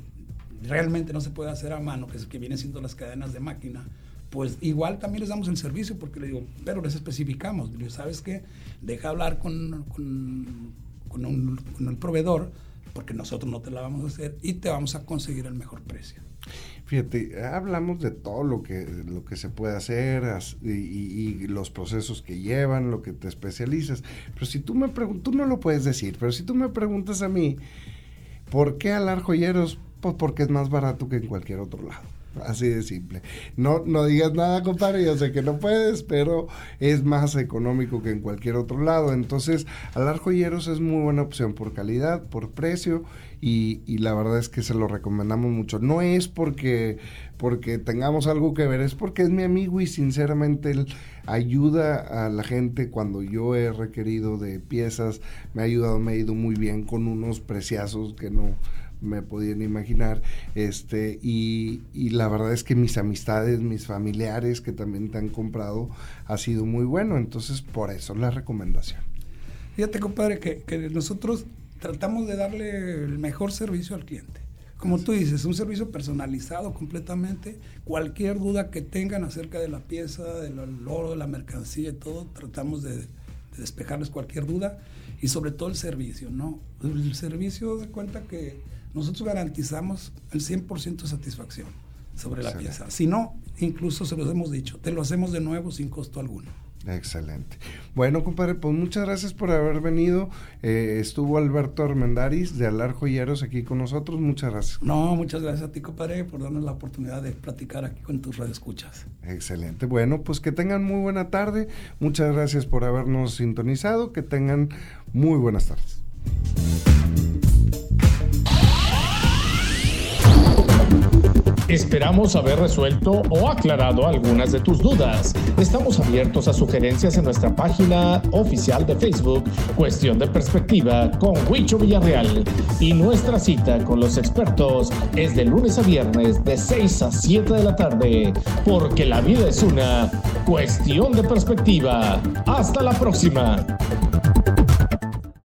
realmente no se puede hacer a mano, que, es, que vienen siendo las cadenas de máquina, pues igual también les damos el servicio porque le digo, pero les especificamos. Le ¿sabes qué? Deja hablar con, con el proveedor porque nosotros no te la vamos a hacer y te vamos a conseguir el mejor precio. Fíjate, hablamos de todo lo que, lo que se puede hacer y, y, los procesos que llevan, lo que te especializas. Pero si tú me preguntas, tú no lo puedes decir, pero si tú me preguntas a mí, ¿por qué alar joyeros? Pues porque es más barato que en cualquier otro lado. Así de simple. No, no digas nada, compadre, yo sé que no puedes, pero es más económico que en cualquier otro lado. Entonces, Alar Joyeros es muy buena opción por calidad, por precio y, la verdad es que se lo recomendamos mucho. No es porque, porque tengamos algo que ver, es porque es mi amigo y sinceramente él ayuda a la gente cuando yo he requerido de piezas, me ha ayudado, me ha ido muy bien con unos preciazos que no me podían imaginar. Este, y, y, la verdad es que mis amistades, mis familiares que también te han comprado, ha sido muy bueno. Entonces, por eso la recomendación. Fíjate, compadre, que, que nosotros tratamos de darle el mejor servicio al cliente. Como tú dices, un servicio personalizado completamente. Cualquier duda que tengan acerca de la pieza, del oro, de la mercancía y todo, tratamos de, de despejarles cualquier duda y sobre todo el servicio, ¿no? El servicio de cuenta que nosotros garantizamos el 100% de satisfacción sobre la pieza. Si no, incluso se los hemos dicho, te lo hacemos de nuevo sin costo alguno. Excelente. Bueno, compadre, pues muchas gracias por haber venido. Eh, estuvo Alberto Armendaris de Alar Joyeros aquí con nosotros. Muchas gracias. No, muchas gracias a ti, compadre, por darnos la oportunidad de platicar aquí con tus radioescuchas. Excelente. Bueno, pues que tengan muy buena tarde. Muchas gracias por habernos sintonizado. Que tengan muy buenas tardes. Esperamos haber resuelto o aclarado algunas de tus dudas. Estamos abiertos a sugerencias en nuestra página oficial de Facebook, Cuestión de Perspectiva con Huicho Villarreal. Y nuestra cita con los expertos es de lunes a viernes de 6 a 7 de la tarde, porque la vida es una cuestión de perspectiva. Hasta la próxima.